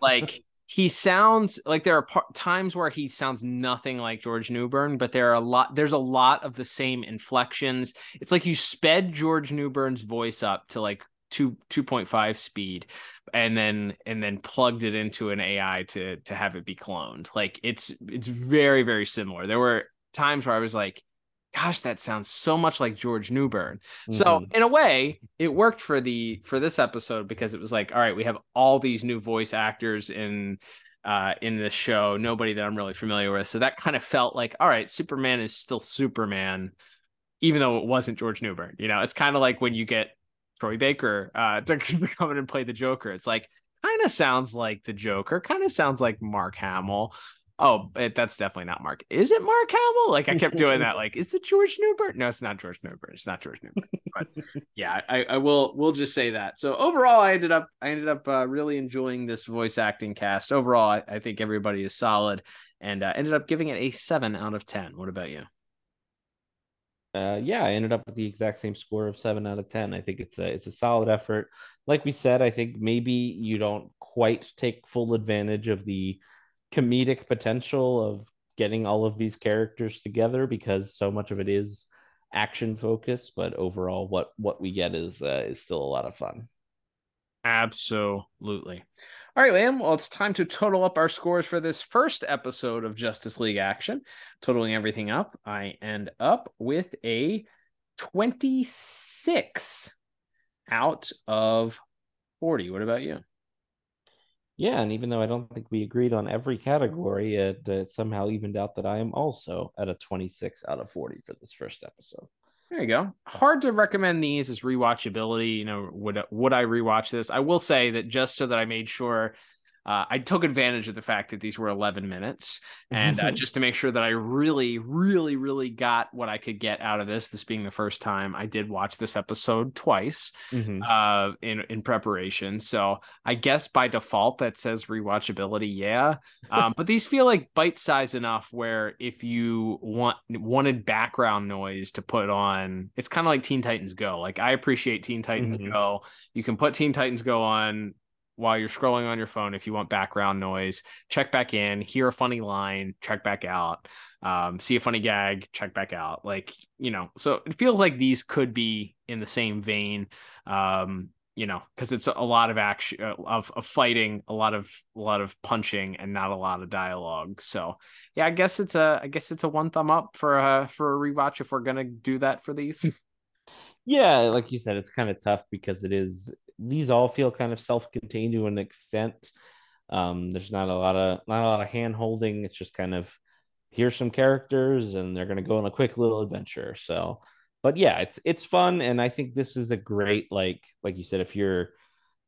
like he sounds like there are par- times where he sounds nothing like George Newbern, but there are a lot there's a lot of the same inflections. It's like you sped George Newbern's voice up to like two two point five speed and then and then plugged it into an AI to to have it be cloned. Like it's it's very, very similar. There were times where I was like, gosh, that sounds so much like George Newbern. So Mhm. in a way, it worked for the for this episode because it was like, all right, we have all these new voice actors in uh in this show, nobody that I'm really familiar with. So that kind of felt like, all right, Superman is still Superman, even though it wasn't George Newbern. You know, it's kind of like when you get Troy Baker uh to come in and play the Joker. It's like kind of sounds like the Joker, kind of sounds like Mark Hamill. Oh, but that's definitely not Mark. Is it Mark Hamill? Like I kept doing that. Like, is it George Newbern? No, it's not George Newbern. It's not George Newbern. But yeah, I, I will. We'll just say that. So overall, I ended up. I ended up uh, really enjoying this voice acting cast. Overall, I, I think everybody is solid, and uh, ended up giving it a seven out of ten. What about you? Uh, yeah, I ended up with the exact same score of seven out of ten. I think it's a it's a solid effort. Like we said, I think maybe you don't quite take full advantage of the comedic potential of getting all of these characters together because so much of it is action focused. But overall, what what we get is uh, is still a lot of fun. Absolutely. All right, Liam. Well, it's time to total up our scores for this first episode of Justice League Action. Totaling everything up, I end up with a 26 out of 40. What about you? Yeah, and even though I don't think we agreed on every category, it, uh, somehow evened out that I am also at a 26 out of 40 for this first episode. There you go. Hard to recommend these as rewatchability. You know, would would I rewatch this? I will say that just so that I made sure uh, I took advantage of the fact that these were 11 minutes, and uh, just to make sure that I really, really, really got what I could get out of this. This being the first time I did watch this episode twice Mhm. uh, in in preparation. So I guess by default that says rewatchability, yeah. Um, but these feel like bite size enough where if you want wanted background noise to put on, it's kind of like Teen Titans Go. Like I appreciate Teen Titans Mhm. Go. You can put Teen Titans Go on while you're scrolling on your phone if you want background noise check back in hear a funny line check back out. Um, see a funny gag check back out. Like you know so it feels like these could be in the same vein um, you know because it's a lot of action uh, of, of fighting a lot of a lot of punching and not a lot of dialogue. So yeah i guess it's a i guess it's a one thumb up for a for a rewatch if we're gonna do that for these. Yeah like you said it's kind of tough because it is these all feel kind of self-contained to an extent. Um, there's not a lot of not a lot of hand holding. It's just kind of here's some characters and they're gonna go on a quick little adventure. So, but yeah, it's it's fun, and I think this is a great like like you said, if you're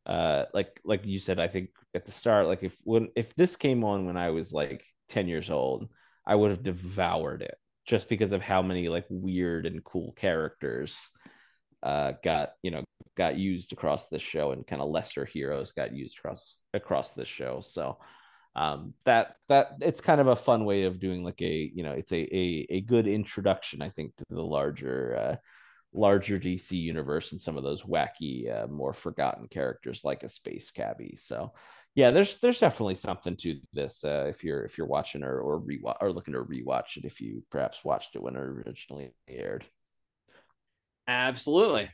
uh like like you said, I think at the start, like if when if this came on when I was like 10 years old, I would have devoured it just because of how many like weird and cool characters uh, got you know got used across this show and kind of lesser heroes got used across across this show. So um, that that it's kind of a fun way of doing like a you know it's a a, a good introduction i think to the larger uh, larger dc universe and some of those wacky uh, more forgotten characters like a space cabbie. So yeah there's there's definitely something to this uh, if you're if you're watching or or rewatch or looking to rewatch it if you perhaps watched it when it originally aired Absolutely.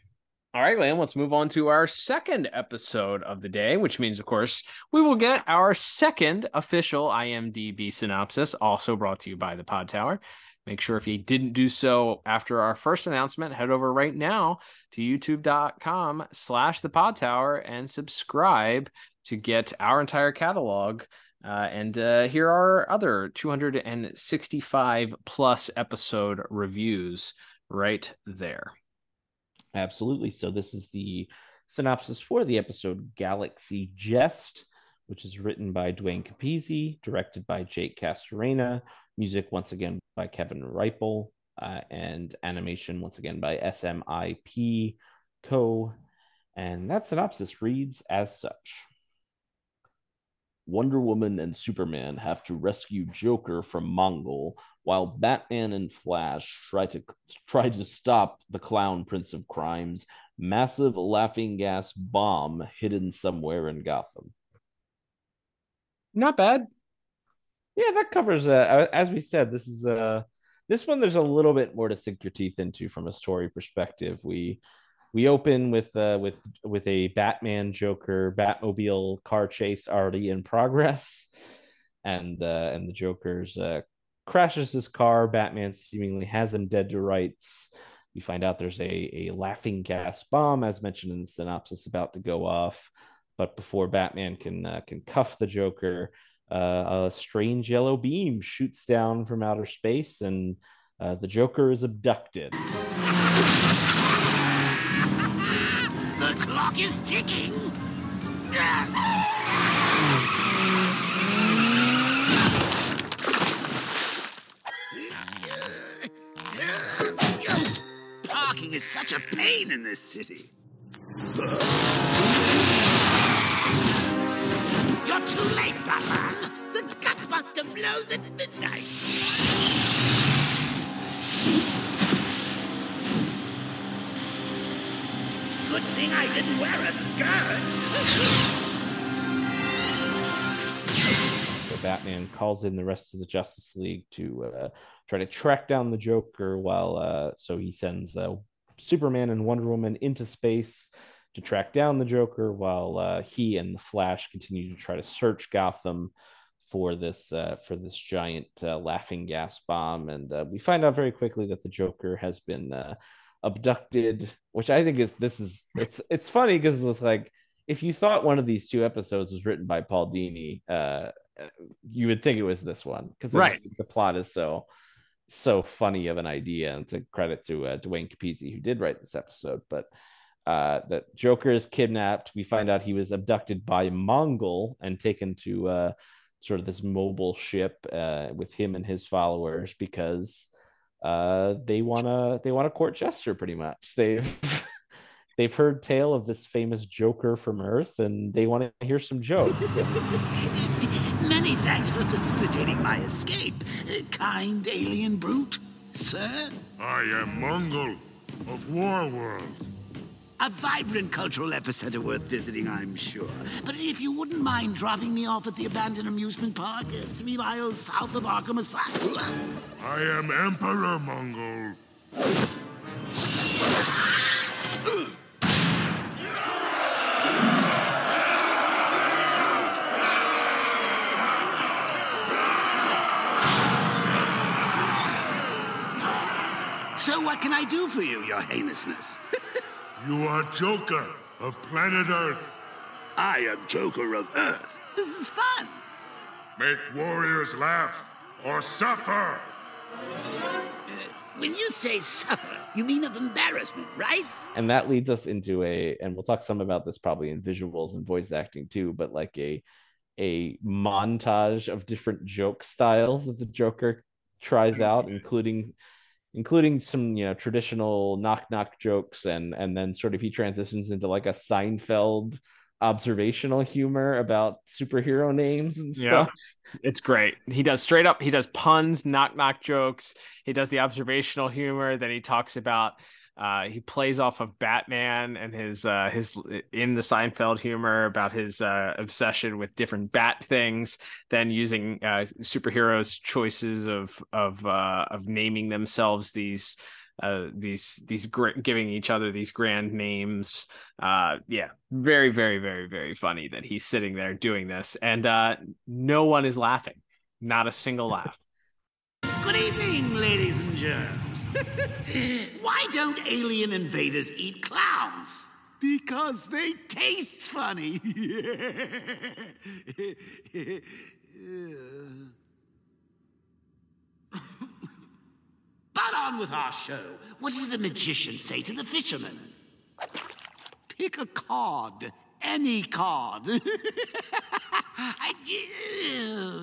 All right, Liam, let's move on to our second episode of the day, which means, of course, we will get our second official IMDb synopsis, also brought to you by the Pod Tower. Make sure if you didn't do so after our first announcement, head over right now to youtube.com slash the pod tower and subscribe to get our entire catalog. Uh, and uh, here are other 265 plus episode reviews right there. Absolutely. So this is the synopsis for the episode Galaxy Jest, which is written by Duane Capizzi, directed by Jake Castorena, music once again by Kevin Riepl, uh, and animation once again by SMIP Co. And that synopsis reads as such. Wonder Woman and Superman have to rescue Joker from Mongul, while Batman and Flash try to try to stop the clown prince of crimes' massive laughing gas bomb hidden somewhere in Gotham. Not bad. Yeah, that covers. Uh, as we said, this is uh this one. There's a little bit more to sink your teeth into from a story perspective. We we open with uh, with with a Batman Joker Batmobile car chase already in progress, and uh, and the Joker's uh, crashes his car. Batman seemingly has him dead to rights. We find out there's a a laughing gas bomb, as mentioned in the synopsis, about to go off. But before Batman can uh, can cuff the Joker, uh, a strange yellow beam shoots down from outer space, and uh, the Joker is abducted. The clock is ticking. Parking is such a pain in this city. You're too late, Batman. The Gutbuster blows at midnight. Good thing I didn't wear a skirt. so Batman calls in the rest of the Justice League to uh, try to track down the Joker. While uh, so he sends uh, Superman and Wonder Woman into space to track down the Joker, while uh, he and the Flash continue to try to search Gotham for this uh, for this giant uh, laughing gas bomb. And we find out very quickly that the Joker has been abducted, which I think is this is it's it's funny because it's like if you thought one of these two episodes was written by Paul Dini, uh, you would think it was this one because right. the plot is so so funny of an idea. And to credit to uh, Duane Capizzi who did write this episode, but uh, that Joker is kidnapped. We find out he was abducted by Mongul and taken to uh, sort of this mobile ship uh, with him and his followers because uh, they wanna they wanna court Jester pretty much. They've they've heard tale of this famous Joker from Earth, and they want to hear some jokes. Many thanks for facilitating my escape, kind alien brute, sir. I am Mongul of Warworld. A vibrant cultural epicenter worth visiting, I'm sure. But if you wouldn't mind dropping me off at the abandoned amusement park, uh, three miles south of Arkham Asylum. I am Emperor Mongul. So what can I do for you, your heinousness? You are Joker of planet Earth. I am Joker of Earth. This is fun. Make warriors laugh or suffer. Uh, when you say suffer, you mean of embarrassment, right? and that leads us into a and we'll talk some about this probably in visuals and voice acting too but like a a montage of different joke styles that the joker tries out including including some you know traditional knock knock jokes and and then sort of he transitions into like a seinfeld observational humor about superhero names and Yeah. stuff It's great. He does straight up, he does puns, knock knock jokes. He does the observational humor. Then he talks about uh, he plays off of Batman and his uh, his in the Seinfeld humor about his uh, obsession with different bat things. Then using uh, superheroes' choices of of uh, of naming themselves these these these gr- giving each other these grand names. Yeah, very very very very funny that he's sitting there doing this, and no one is laughing, not a single laugh. Good evening, ladies and germs. Why don't alien invaders eat clowns? Because they taste funny. but on with our show. What did the magician say to the fisherman? Pick a card. Any card.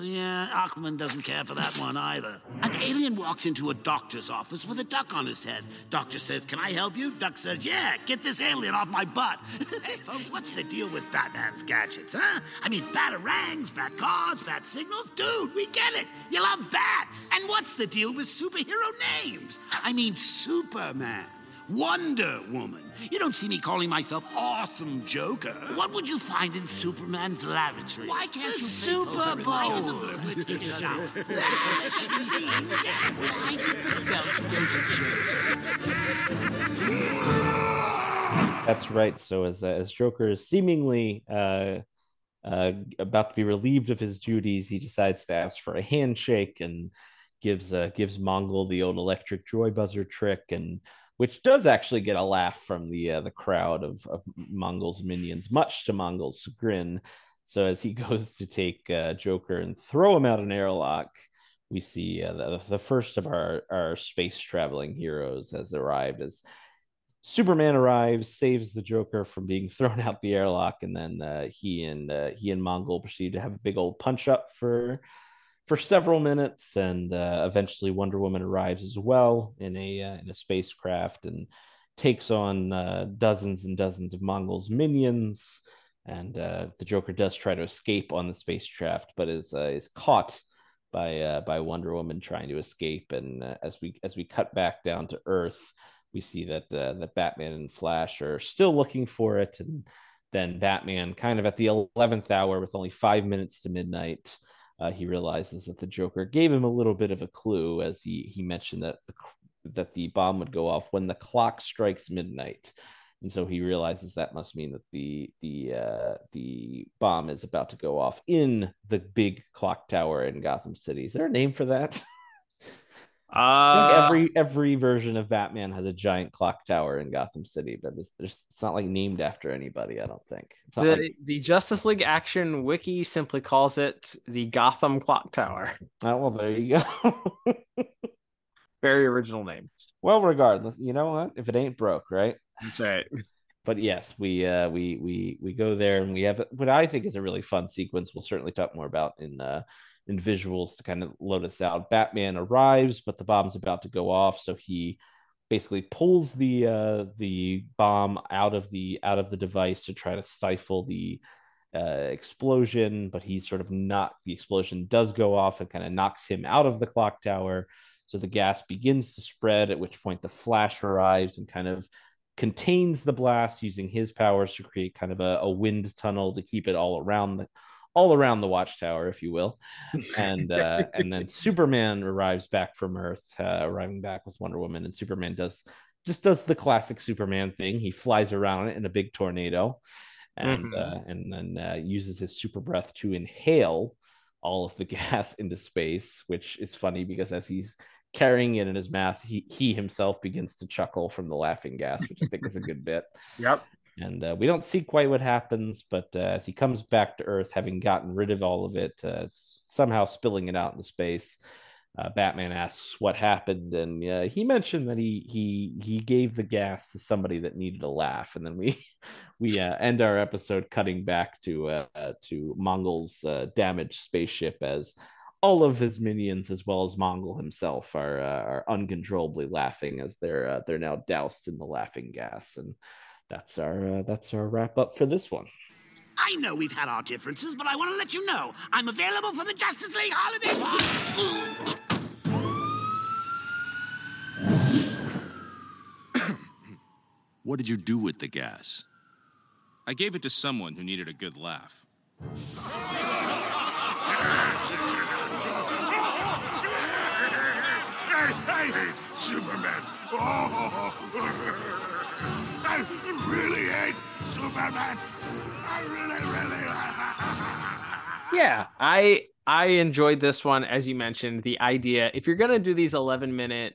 Yeah, Aquaman doesn't care for that one either. An alien walks into a doctor's office with a duck on his head. Doctor says, Can I help you? Duck says, Yeah, get this alien off my butt. hey, folks, what's the deal with Batman's gadgets, huh? I mean, batarangs, bat cars, bat signals? Dude, we get it. You love bats. And what's the deal with superhero names? I mean, Superman. Wonder Woman. You don't see me calling myself Awesome Joker. What would you find in Superman's lavatory? Why can't the you Super Bowl? Why did the burglar take a shower? Why did the belt go to? That's right. So as as Joker is seemingly uh, uh, about to be relieved of his duties, he decides to ask for a handshake and gives uh, gives Mongul the old electric joy buzzer trick, and which does actually get a laugh from the uh, the crowd of of Mongul's minions, much to Mongul's grin. So as he goes to take uh, Joker and throw him out an airlock, we see uh, the, the first of our our space traveling heroes has arrived as Superman arrives, saves the Joker from being thrown out the airlock, and then uh, he and uh, he and Mongul proceed to have a big old punch up for for several minutes, and uh, eventually Wonder Woman arrives as well in a uh, in a spacecraft and takes on uh, dozens and dozens of Monguls minions. And uh, the Joker does try to escape on the spacecraft, but is uh, is caught by uh, by Wonder Woman trying to escape. And as we as we cut back down to Earth, we see that that Batman and Flash are still looking for it, and then Batman, kind of at the eleventh hour, with only five minutes to midnight, uh, he realizes that the Joker gave him a little bit of a clue, as he he mentioned that the that the bomb would go off when the clock strikes midnight, and so he realizes that must mean that the the uh, the bomb is about to go off in the big clock tower in Gotham City. Is there a name for that? I think Uh, every every version of Batman has a giant clock tower in Gotham City, but it's, it's not like named after anybody. I don't think. The, like- the Justice League Action Wiki simply calls it the Gotham Clock Tower. Oh, well, there you go. Very original name. well, regardless, you know what? If it ain't broke, right? That's right. But yes, we uh we we we go there and we have what I think is a really fun sequence. We'll certainly talk more about in uh in visuals to kind of load us out. Batman arrives, but the bomb's about to go off, so he basically pulls the uh the bomb out of the out of the device to try to stifle the uh explosion but he's sort of not the explosion does go off and kind of knocks him out of the clock tower so the gas begins to spread at which point the flash arrives and kind of contains the blast using his powers to create kind of a, a wind tunnel to keep it all around the all around the watchtower, if you will. And uh, and then Superman arrives back from Earth, uh, arriving back with Wonder Woman, and Superman does just does the classic Superman thing. He flies around in a big tornado, and mm-hmm. uh, and then uh, uses his super breath to inhale all of the gas into space, which is funny because as he's carrying it in his mouth, he he himself begins to chuckle from the laughing gas, which I think is a good bit. Yep. And uh, we don't see quite what happens, but uh, as he comes back to Earth, having gotten rid of all of it, uh, somehow spilling it out into space, uh, Batman asks what happened, and uh, he mentioned that he he he gave the gas to somebody that needed a laugh, and then we we uh, end our episode cutting back to to Mongul's uh, damaged spaceship as all of his minions, as well as Mongul himself, are are uncontrollably laughing as they're they're now doused in the laughing gas, and that's our uh, that's our wrap up for this one. I know we've had our differences, but I want to let you know I'm available for the Justice League holiday party. what did you do with the gas? I gave it to someone who needed a good laugh. Hey, hey, Superman! Oh. I really hate Superman. I really, really. yeah, I I enjoyed this one as you mentioned. The idea, if you're gonna do these 11 minute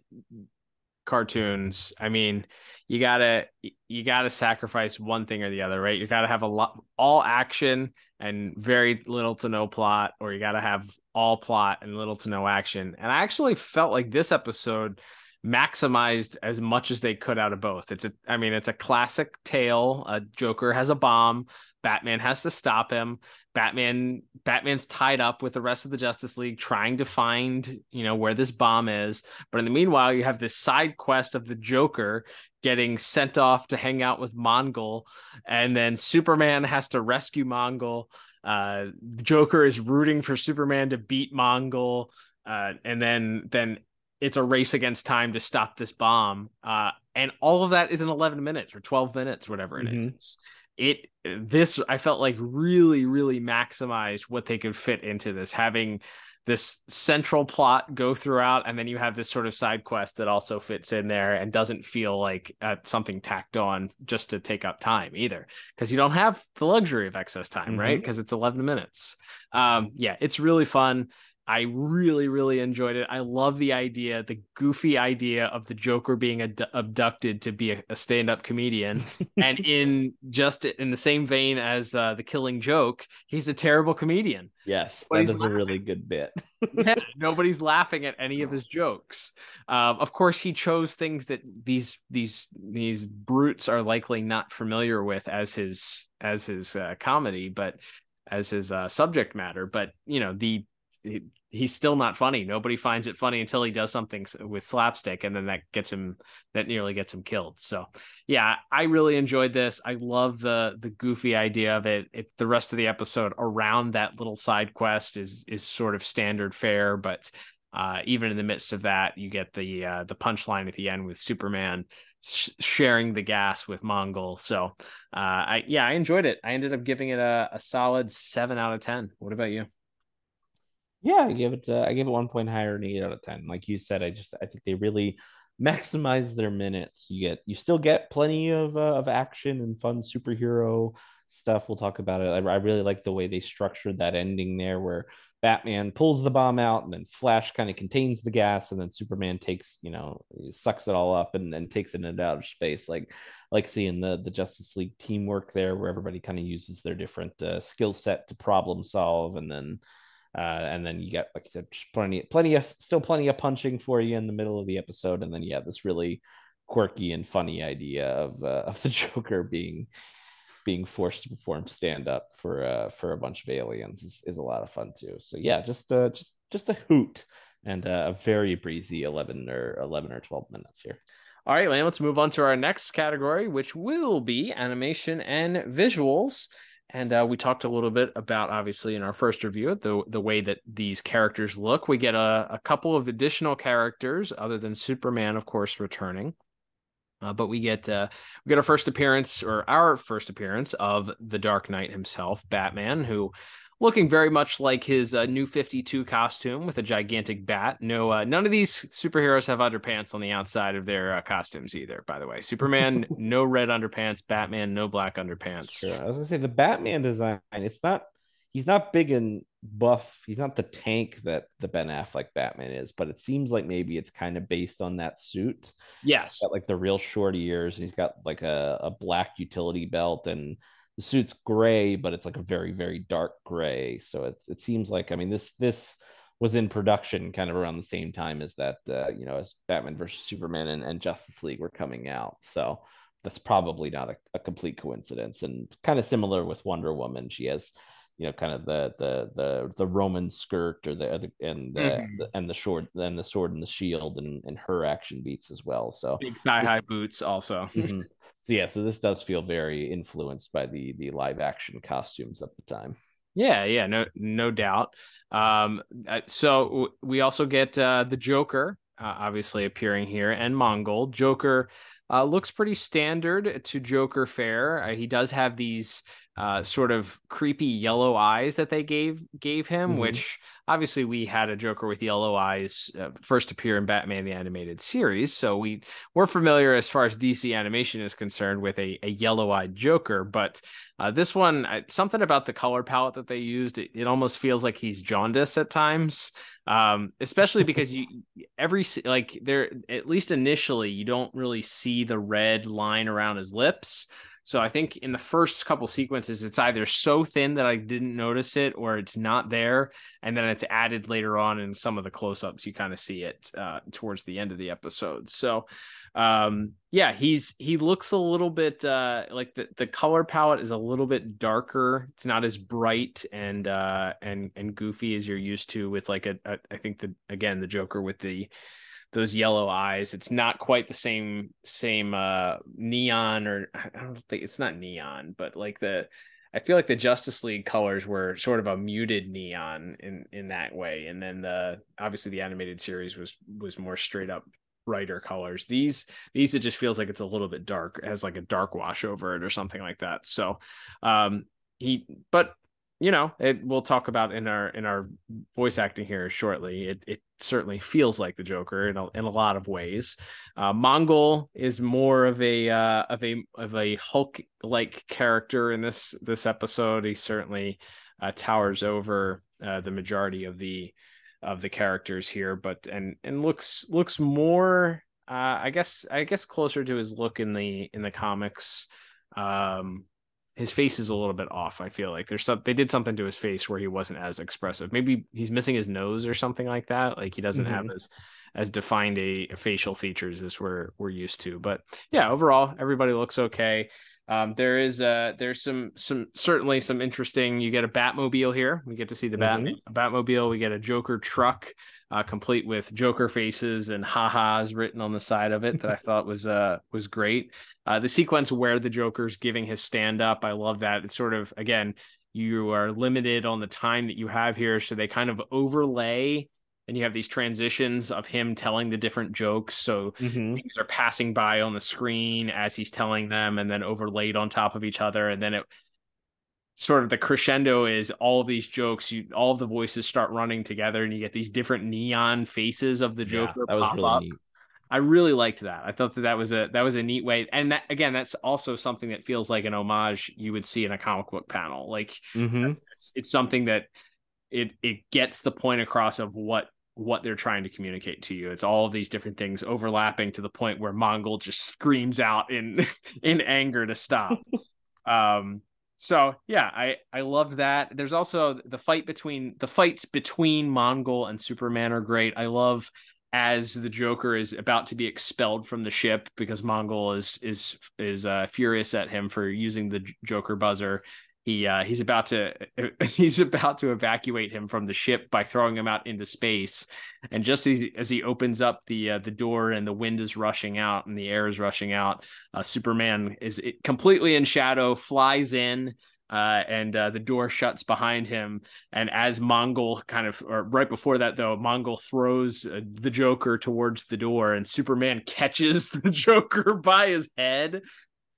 cartoons, I mean, you gotta you gotta sacrifice one thing or the other, right? You gotta have a lot all action and very little to no plot, or you gotta have all plot and little to no action. And I actually felt like this episode maximized as much as they could out of both. It's a I mean, it's a classic tale. A Joker has a bomb, Batman has to stop him. Batman Batman's tied up with the rest of the Justice League trying to find, you know, where this bomb is. But in the meanwhile, you have this side quest of the Joker getting sent off to hang out with Mongul, and then Superman has to rescue Mongul. Uh Joker is rooting for Superman to beat Mongul. Uh, and then then it's a race against time to stop this bomb. Uh, and all of that is in 11 minutes or 12 minutes, whatever it mm-hmm. is. It's it this I felt like really, really maximized what they could fit into this, having this central plot go throughout, and then you have this sort of side quest that also fits in there and doesn't feel like uh, something tacked on just to take up time either, because you don't have the luxury of excess time, mm-hmm. right? Because it's 11 minutes. Um, yeah, it's really fun. I really, really enjoyed it. I love the idea, the goofy idea of the Joker being ad- abducted to be a, a stand-up comedian, and in just in the same vein as uh, the Killing Joke, he's a terrible comedian. Yes, that is a really good bit. yeah, nobody's laughing at any of his jokes. Um, of course, he chose things that these these these brutes are likely not familiar with as his as his uh, comedy, but as his uh, subject matter. But you know the he, he's still not funny. Nobody finds it funny until he does something with slapstick, and then that gets him that nearly gets him killed. So, yeah, I really enjoyed this. I love the the goofy idea of it. it. The rest of the episode around that little side quest is is sort of standard fare, but uh, even in the midst of that, you get the uh, the punchline at the end with Superman sh- sharing the gas with Mongul. So, uh, I yeah, I enjoyed it. I ended up giving it a, a solid seven out of ten. What about you? Yeah, I give it. Uh, I give it one point higher than eight out of ten. Like you said, I just I think they really maximize their minutes. You get you still get plenty of uh, of action and fun superhero stuff. We'll talk about it. I, I really like the way they structured that ending there, where Batman pulls the bomb out and then Flash kind of contains the gas, and then Superman takes you know sucks it all up and then takes it into outer space. Like like seeing the the Justice League teamwork there, where everybody kind of uses their different uh, skill set to problem solve, and then uh, and then you get, like I said, plenty, plenty of, still plenty of punching for you in the middle of the episode, and then you have this really quirky and funny idea of uh, of the Joker being being forced to perform stand up for uh, for a bunch of aliens is, is a lot of fun too. So yeah, just uh, just just a hoot and uh, a very breezy eleven or eleven or twelve minutes here. All right, man, let's move on to our next category, which will be animation and visuals. And uh, we talked a little bit about, obviously, in our first review, the the way that these characters look. We get a, a couple of additional characters, other than Superman, of course, returning. Uh, but we get uh, we get our first appearance or our first appearance of the Dark Knight himself, Batman, who looking very much like his uh, new 52 costume with a gigantic bat. No, uh, none of these superheroes have underpants on the outside of their uh, costumes either. By the way, Superman no red underpants, Batman no black underpants. Sure. I was gonna say the Batman design. It's not. He's not big and buff. He's not the tank that the Ben Affleck Batman is, but it seems like maybe it's kind of based on that suit. Yes, got like the real short ears. And He's got like a, a black utility belt and the suit's gray, but it's like a very, very dark gray. So it, it seems like, I mean, this, this was in production kind of around the same time as that, uh, you know, as Batman versus Superman and, and Justice League were coming out. So that's probably not a, a complete coincidence and kind of similar with Wonder Woman. She has, you know, kind of the the the the Roman skirt or the and the, mm-hmm. the and the short and the sword and the shield and and her action beats as well. So big thigh high boots also. mm-hmm. So yeah, so this does feel very influenced by the the live action costumes of the time. Yeah, yeah, no, no doubt. Um, uh, so we also get uh, the Joker, uh, obviously appearing here, and Mongul Joker uh, looks pretty standard to Joker fare. Uh, he does have these uh, sort of creepy yellow eyes that they gave gave him, mm-hmm. which obviously we had a Joker with yellow eyes uh, first appear in Batman the animated series, so we we're familiar as far as DC animation is concerned with a, a yellow eyed Joker. But uh, this one, something about the color palette that they used, it, it almost feels like he's jaundice at times, um, especially because you every like there at least initially you don't really see the red line around his lips. So I think in the first couple sequences, it's either so thin that I didn't notice it, or it's not there, and then it's added later on in some of the close-ups. You kind of see it uh, towards the end of the episode. So, um, yeah, he's he looks a little bit uh, like the the color palette is a little bit darker. It's not as bright and uh, and and goofy as you're used to with like a, a I think the again the Joker with the those yellow eyes. It's not quite the same same uh neon or I don't think it's not neon, but like the I feel like the Justice League colors were sort of a muted neon in in that way, and then the obviously the animated series was was more straight up brighter colors. These these it just feels like it's a little bit dark, has like a dark wash over it or something like that. So, um, he but you know, it we'll talk about in our in our voice acting here shortly. It it certainly feels like the Joker in a, in a lot of ways. Uh, Mongul is more of a uh, of a of a Hulk like character in this this episode. He certainly uh, towers over uh, the majority of the of the characters here, but and and looks looks more. Uh, I guess I guess closer to his look in the in the comics. Um, his face is a little bit off. I feel like there's some they did something to his face where he wasn't as expressive. Maybe he's missing his nose or something like that. Like he doesn't mm-hmm. have as as defined a, a, facial features as we're we're used to. But yeah, overall, everybody looks okay. Um, there is uh there's some some certainly some interesting. You get a Batmobile here. We get to see the mm-hmm. Bat Batmobile. We get a Joker truck, uh, complete with Joker faces and ha-has written on the side of it that I thought was uh was great. Uh, the sequence where the Joker's giving his stand up, I love that. It's sort of again, you are limited on the time that you have here, so they kind of overlay and you have these transitions of him telling the different jokes so mm-hmm. things are passing by on the screen as he's telling them and then overlaid on top of each other and then it sort of the crescendo is all of these jokes you all of the voices start running together and you get these different neon faces of the joker yeah, that was really up. neat I really liked that. I thought that that was a that was a neat way, and that again, that's also something that feels like an homage you would see in a comic book panel. Like mm-hmm. it's, it's something that it it gets the point across of what what they're trying to communicate to you. It's all of these different things overlapping to the point where Mongul just screams out in in anger to stop. um so yeah, I I loved that. There's also the fight between the fights between Mongul and Superman are great. I love as the Joker is about to be expelled from the ship because Mongul is is is uh, furious at him for using the Joker buzzer. He uh, he's about to he's about to evacuate him from the ship by throwing him out into space. And just as he, as he opens up the uh, the door and the wind is rushing out and the air is rushing out, uh, Superman is completely in shadow, flies in, uh, and uh, the door shuts behind him. And as Mongul kind of, or right before that though, Mongul throws uh, the Joker towards the door, and Superman catches the Joker by his head.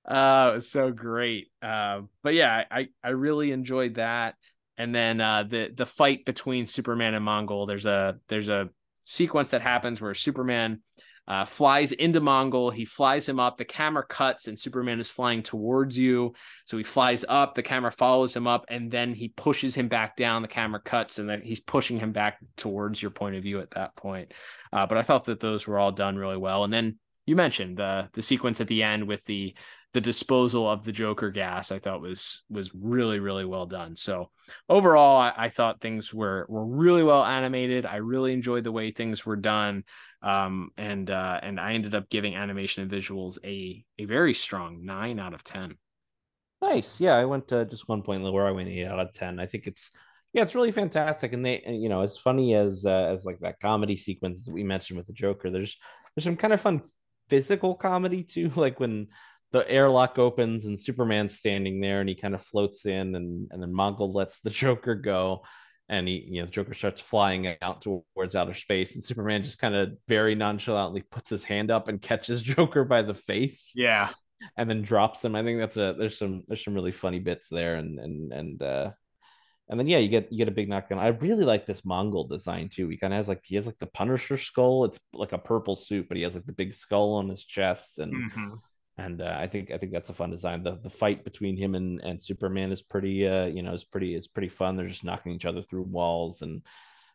Uh, it was so great. Uh, but yeah, I I really enjoyed that. And then uh, the the fight between Superman and Mongul. There's a there's a sequence that happens where Superman uh, flies into Mongul. He flies him up. The camera cuts, and Superman is flying towards you. So he flies up. The camera follows him up, and then he pushes him back down. The camera cuts, and then he's pushing him back towards your point of view at that point. Uh, but I thought that those were all done really well. And then you mentioned the the sequence at the end with the the disposal of the Joker gas, I thought was was really really well done. So overall, I, I, thought things were were really well animated. I really enjoyed the way things were done, um, and uh, and I ended up giving animation and visuals a a very strong nine out of ten. Nice, yeah. I went to just one point lower. I went eight out of ten. I think it's yeah, it's really fantastic, and they you know as funny as uh, as like that comedy sequence that we mentioned with the Joker. There's there's some kind of fun physical comedy too, like when the airlock opens and Superman's standing there and he kind of floats in and, and then Mongul lets the Joker go and he you know the Joker starts flying out towards outer space and Superman just kind of very nonchalantly puts his hand up and catches Joker by the face. Yeah. And then drops him. I think that's a there's some there's some really funny bits there and and and uh and then yeah, you get you get a big knockdown. I really like this Mongul design too. He kind of has like he has like the Punisher skull. It's like a purple suit, but he has like the big skull on his chest and mm-hmm and uh, I think I think that's a fun design. The the fight between him and, and Superman is pretty uh you know is pretty is pretty fun. They're just knocking each other through walls and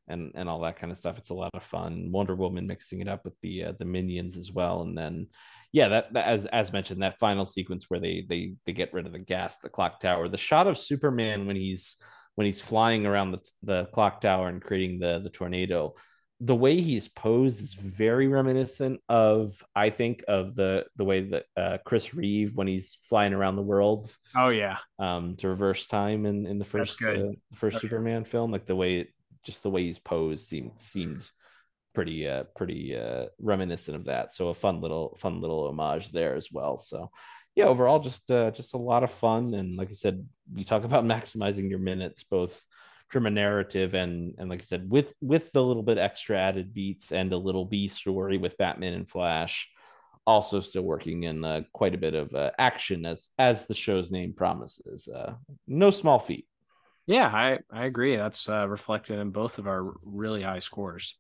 and and all that kind of stuff. It's a lot of fun. Wonder Woman mixing it up with the uh, the minions as well, and then yeah, that, that as as mentioned that final sequence where they they they get rid of the gas, the clock tower, the shot of Superman when he's when he's flying around the the clock tower and creating the the tornado the way he's posed is very reminiscent of I think of the the way that uh, Chris Reeve when he's flying around the world. Oh yeah. Um, to reverse time in in the first uh, first okay. Superman film, like the way it, just the way he's posed seemed seemed pretty uh pretty uh reminiscent of that. So a fun little fun little homage there as well. So yeah, overall just uh just a lot of fun and like I said, you talk about maximizing your minutes both from a narrative and and like I said, with with the little bit extra added beats and a little B story with Batman and Flash, also still working in uh, quite a bit of uh, action as as the show's name promises. Uh, no small feat. Yeah, I I agree. That's uh, reflected in both of our really high scores.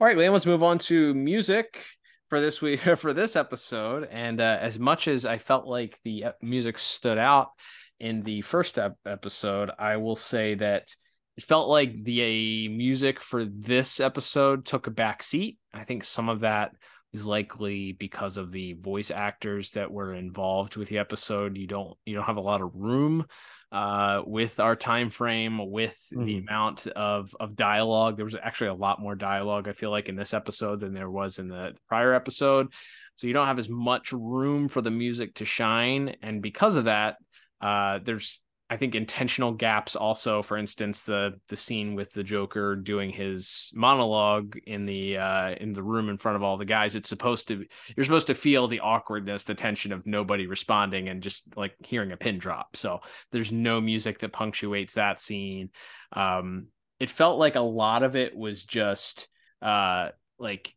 All right, well, let's move on to music for this week for this episode. And uh, as much as I felt like the uh, music stood out in the first ep- episode, I will say that it felt like the music for this episode took a back seat. I think some of that is likely because of the voice actors that were involved with the episode. You don't you don't have a lot of room uh, with our time frame, with mm-hmm. the amount of of dialogue. There was actually a lot more dialogue. I feel like in this episode than there was in the prior episode. So you don't have as much room for the music to shine, and because of that, uh, there's I think intentional gaps also. For instance the the scene with the Joker doing his monologue in the uh in the room in front of all the guys it's supposed to you're supposed to feel the awkwardness the tension of nobody responding and just like hearing a pin drop. So there's no music that punctuates that scene. Um it felt like a lot of it was just uh like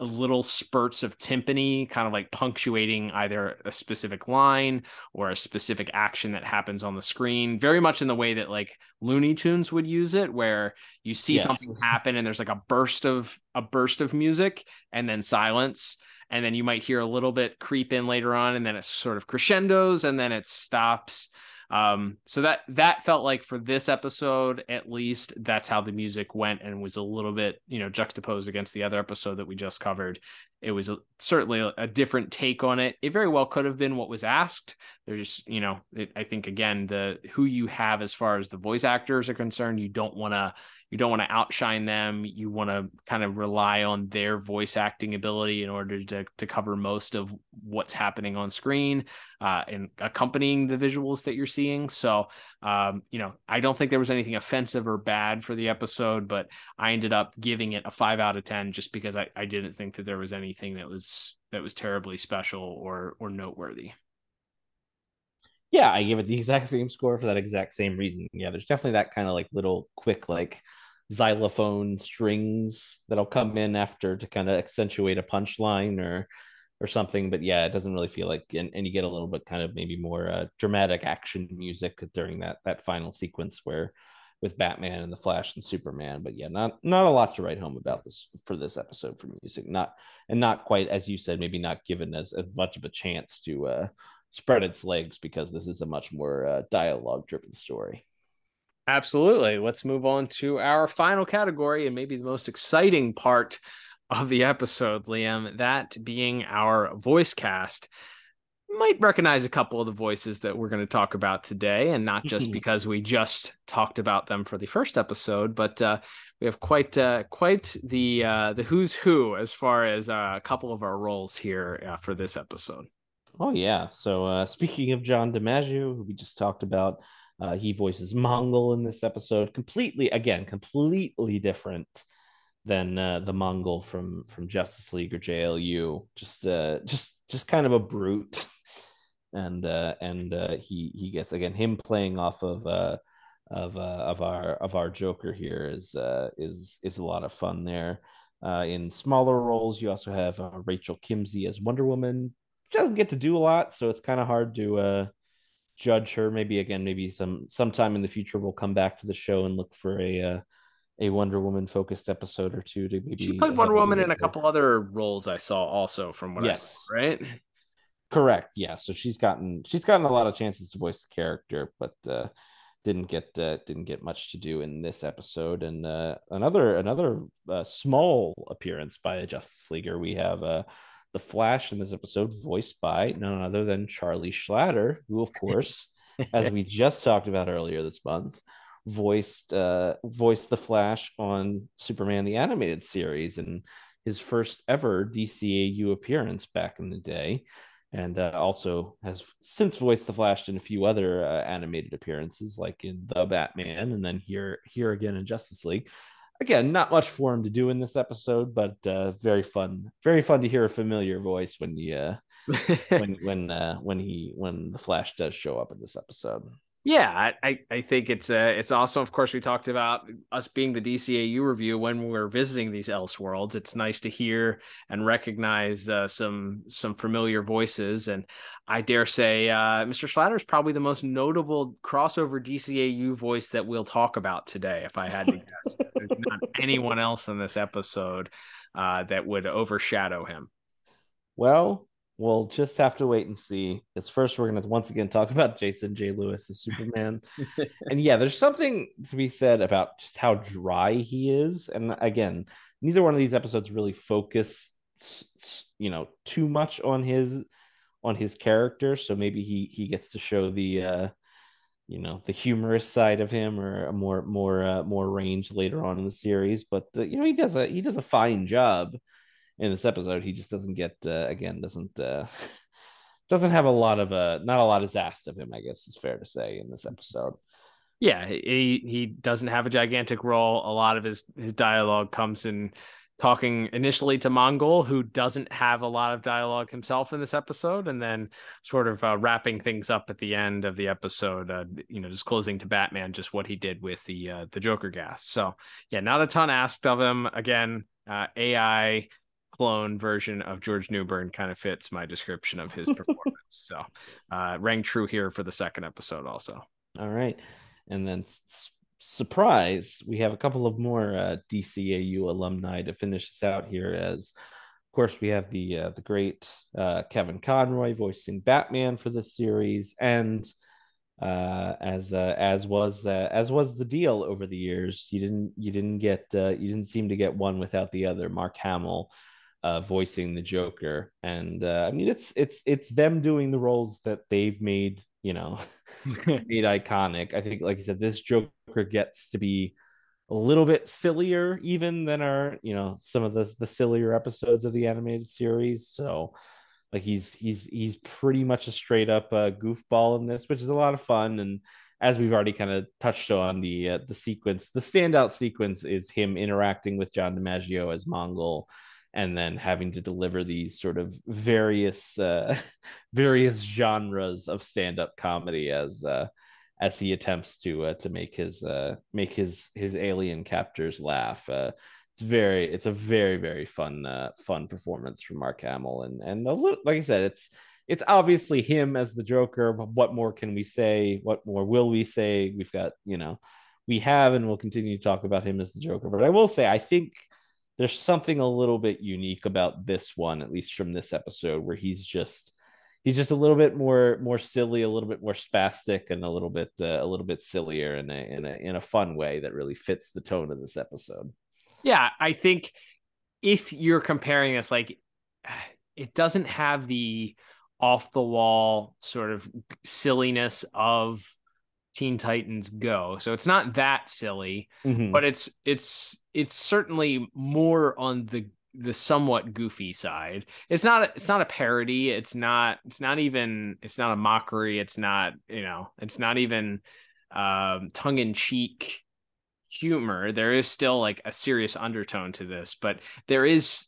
little spurts of timpani kind of like punctuating either a specific line or a specific action that happens on the screen very much in the way that like looney tunes would use it where you see yeah. something happen and there's like a burst of a burst of music and then silence and then you might hear a little bit creep in later on and then it sort of crescendos and then it stops um, so that that felt like for this episode, at least, that's how the music went and was a little bit, you know, juxtaposed against the other episode that we just covered. It was a, certainly a, a, different take on it. It very well could have been what was asked. There's, you know, it, I think again the who you have as far as the voice actors are concerned, you don't want to you don't want to outshine them. You want to kind of rely on their voice acting ability in order to, to cover most of what's happening on screen uh, and accompanying the visuals that you're seeing. So, um, you know, I don't think there was anything offensive or bad for the episode, but I ended up giving it a five out of 10 just because I, I didn't think that there was anything that was that was terribly special or or noteworthy. Yeah, I give it the exact same score for that exact same reason. Yeah, there's definitely that kind of like little quick like xylophone strings that'll come in after to kind of accentuate a punchline or or something. But yeah, it doesn't really feel like, and, and you get a little bit kind of maybe more uh, dramatic action music during that that final sequence where with Batman and the Flash and Superman. But yeah, not not a lot to write home about this for this episode for music. Not and not quite as you said, maybe not given as, as much of a chance to uh, spread its legs because this is a much more uh, dialogue driven story. Absolutely. Let's move on to our final category and maybe the most exciting part of the episode, Liam, that being our voice cast. Might recognize a couple of the voices that we're going to talk about today, and not just because we just talked about them for the first episode, but uh, we have quite uh, quite the uh, the who's who as far as uh, a couple of our roles here uh, for this episode. Oh yeah. So uh, speaking of John DiMaggio, who we just talked about, uh, he voices Mongul in this episode. Completely, again, completely different than uh, the Mongul from from Justice League or JLU. Just uh, just just kind of a brute. And uh, and uh, he he gets again him playing off of uh, of uh, of our of our Joker here is uh, is is a lot of fun there. Uh, in smaller roles, you also have uh, Rachel Kimsey as Wonder Woman. Doesn't get to do a lot, so it's kind of hard to uh, judge her. Maybe again, maybe some sometime in the future we'll come back to the show and look for a uh, a Wonder Woman focused episode or two to maybe. She played Wonder Woman in a couple other roles I saw also from what Yes. I saw, right? Correct. Yeah. So she's gotten she's gotten a lot of chances to voice the character, but uh, didn't get uh, didn't get much to do in this episode. And uh, another another uh, small appearance by a Justice Leaguer. We have uh, the Flash in this episode, voiced by none other than Charlie Schlatter, who, of course, as we just talked about earlier this month, voiced uh, voiced the Flash on Superman the animated series and his first ever DCAU appearance back in the day, and uh, also has since voiced the Flash in a few other uh, animated appearances, like in the Batman, and then here here again in Justice League. Again, not much for him to do in this episode, but uh, very fun. Very fun to hear a familiar voice when you uh, when when uh, when he when the Flash does show up in this episode. Yeah, I, I, think it's uh it's also of course we talked about us being the DCAU review when we're visiting these else worlds. It's nice to hear and recognize uh, some some familiar voices, and I dare say uh, Mr. Schlatter is probably the most notable crossover DCAU voice that we'll talk about today. If I had to guess, there's not anyone else in this episode uh, that would overshadow him. Well, we'll just have to wait and see. Because first, we're going to once again talk about Jason J. Lewis as Superman. and yeah, there's something to be said about just how dry he is. And again, neither one of these episodes really focus, you know, too much on his on his character. So maybe he he gets to show the uh you know the humorous side of him or a more more uh, more range later on in the series but uh, you know he does a he does a fine job in this episode he just doesn't get uh, again doesn't uh doesn't have a lot of uh not a lot is asked of him i guess is fair to say in this episode Yeah, he he doesn't have a gigantic role. A lot of his his dialogue comes in talking initially to Mongul, who doesn't have a lot of dialogue himself in this episode, and then sort of uh, wrapping things up at the end of the episode. Uh, you know, disclosing to Batman just what he did with the uh, the Joker gas. So yeah, not a ton asked of him. Again, uh, AI clone version of George Newbern kind of fits my description of his performance. so uh, rang true here for the second episode also. all right and then s- surprise we have a couple of more uh, dcau alumni to finish this out here as of course we have the uh, the great uh, kevin conroy voicing batman for this series and uh as uh, as was uh, as was the deal over the years you didn't you didn't get uh, you didn't seem to get one without the other mark hamill uh voicing the joker. And uh, i mean it's it's it's them doing the roles that they've made you know made iconic. I think like you said this joker gets to be a little bit sillier even than our you know some of the the sillier episodes of the animated series. So like he's he's he's pretty much a straight up uh, goofball in this which is a lot of fun. And as we've already kind of touched on the uh, the sequence the standout sequence is him interacting with john dimaggio as Mongul and then having to deliver these sort of various uh, various genres of stand-up comedy as uh, as he attempts to uh, to make his uh, make his his alien captors laugh. Uh, it's very it's a very very fun uh, fun performance from Mark Hamill and and a little, like I said it's it's obviously him as the Joker. But what more can we say? What more will we say? We've got you know we have and we'll continue to talk about him as the Joker. But I will say I think there's something a little bit unique about this one, at least from this episode, where he's just he's just a little bit more more silly, a little bit more spastic, and a little bit uh, a little bit sillier in a in a in a fun way that really fits the tone of this episode. Yeah, I think if you're comparing this, like it doesn't have the off the wall sort of silliness of Teen Titans Go. So it's not that silly, Mhm. but it's it's it's certainly more on the the somewhat goofy side. It's not it's not a parody. It's not it's not even it's not a mockery. It's not, you know, it's not even um tongue in cheek humor. There is still like a serious undertone to this, but there is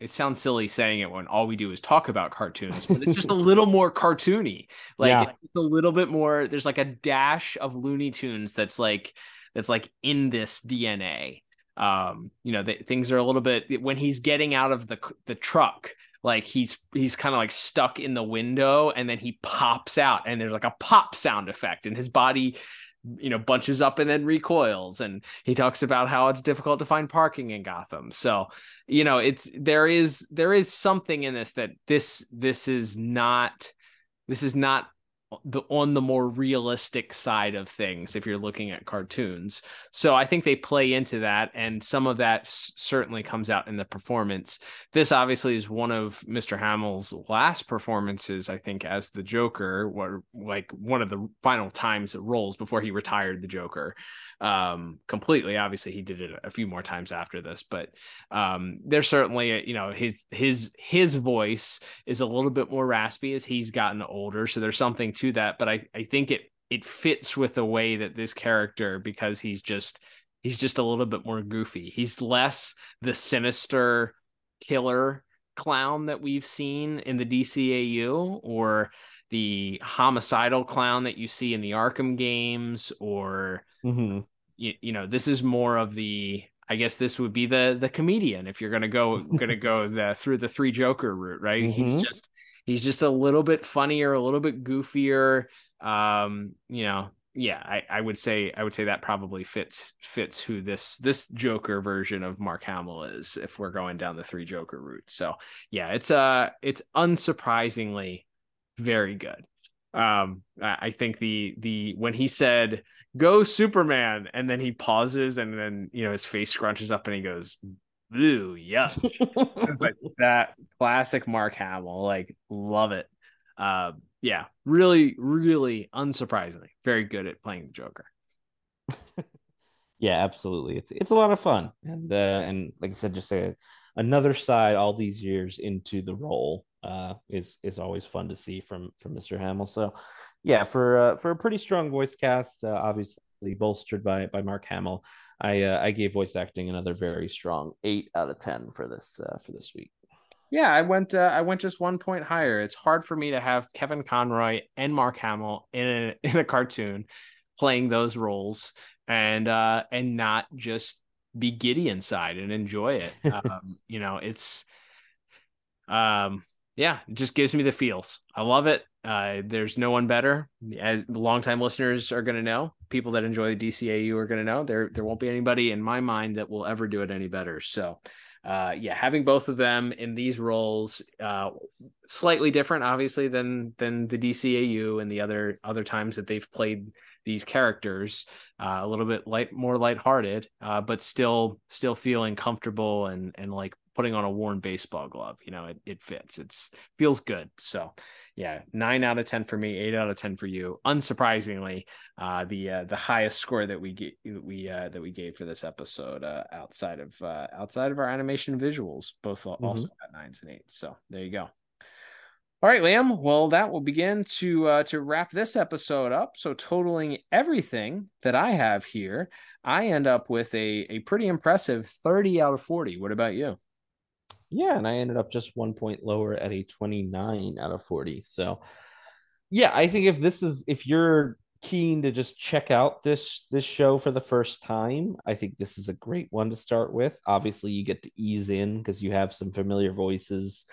it sounds silly saying it when all we do is talk about cartoons, but it's just a little more cartoony. Like Yeah. it's a little bit more. There's like a dash of Looney Tunes that's like that's like in this DNA. Um, you know, that things are a little bit when he's getting out of the the truck. Like he's he's kind of like stuck in the window, and then he pops out, and there's like a pop sound effect, and his body you know bunches up and then recoils and he talks about how it's difficult to find parking in Gotham. So you know it's there is there is something in this that this this is not this is not the on the more realistic side of things if you're looking at cartoons. So i think they play into that and some of that s- certainly comes out in the performance. This obviously is one of mr hamill's last performances i think as the joker what like one of the final times it rolls before he retired the joker um completely. Obviously he did it a few more times after this but um there's certainly you know his his his voice is a little bit more raspy as he's gotten older so there's something to that but i i think it it fits with the way that this character because he's just he's just a little bit more goofy. He's less the sinister killer clown that we've seen in the DCAU or the homicidal clown that you see in the Arkham games or Mhm. you, you know this is more of the I guess this would be the the comedian if you're gonna go gonna go the through the three Joker route, right? Mhm. He's just he's just a little bit funnier, a little bit goofier. Um, you know, yeah, I, I would say I would say that probably fits fits who this this Joker version of Mark Hamill is if we're going down the three Joker route. So yeah, it's uh it's unsurprisingly very good. Um, I think the the when he said "Go Superman" and then he pauses and then you know his face scrunches up and he goes, "Ooh, yeah it's like that classic Mark Hamill. Like love it. Uh, yeah, really, really unsurprisingly, very good at playing the Joker. Yeah, absolutely. It's it's a lot of fun, and uh, and like I said, just a, another side all these years into the role uh, is is always fun to see from from Mr. Hamill. So, yeah, for uh, for a pretty strong voice cast, uh, obviously bolstered by by Mark Hamill, I uh, I gave voice acting another very strong eight out of ten for this uh, for this week. Yeah, I went. Uh, I went just one point higher. It's hard for me to have Kevin Conroy and Mark Hamill in a, in a cartoon playing those roles and uh and not just be giddy inside and enjoy it. um, you know, it's um yeah, it just gives me the feels. I love it. Uh, there's no one better. As longtime listeners are going to know, people that enjoy the DCAU are going to know. There, there won't be anybody in my mind that will ever do it any better. So, uh, yeah, having both of them in these roles, uh, slightly different, obviously, than than the DCAU and the other other times that they've played these characters, uh, a little bit light, more lighthearted, uh, but still still feeling comfortable and and like putting on a worn baseball glove. You know, it it fits. It's feels good. So, yeah, nine out of ten for me, eight out of ten for you. Unsurprisingly, uh, the uh, the highest score that we get we uh, that we gave for this episode uh, outside of uh, outside of our animation visuals, both al- also got nines and eights. So there you go. All right, Liam. Well, that will begin to uh, to wrap this episode up. So, totaling everything that I have here, I end up with a a pretty impressive thirty out of forty. What about you? Yeah, and I ended up just one point lower at a 29 out of 40. So, yeah, I think if this is if you're keen to just check out this this show for the first time, I think this is a great one to start with. Obviously, you get to ease in because you have some familiar voices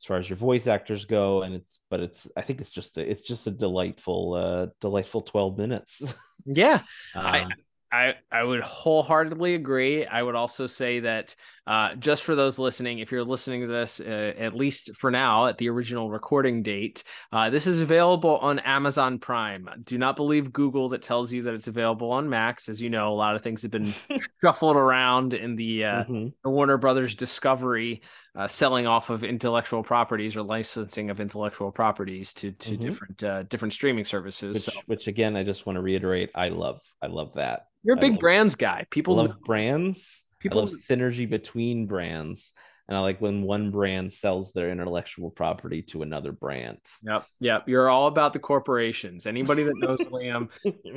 as far as your voice actors go and it's but it's i think it's just a, it's just a delightful uh delightful 12 minutes yeah um, I, I I would wholeheartedly agree. I would also say that uh, just for those listening, if you're listening to this, uh, at least for now, at the original recording date, uh, this is available on Amazon Prime. Do not believe Google that tells you that it's available on Max. As you know, a lot of things have been shuffled around in the, mm-hmm. the Warner Brothers Discovery uh, selling off of intellectual properties or licensing of intellectual properties to to mm-hmm. different uh, different streaming services. Which, so. which again, I just want to reiterate, I love. I love that. You're a big love, brands guy. People love brands. People I love synergy between brands. And I like when one brand sells their intellectual property to another brand. Yep. Yep. You're all about the corporations. Anybody that knows Liam,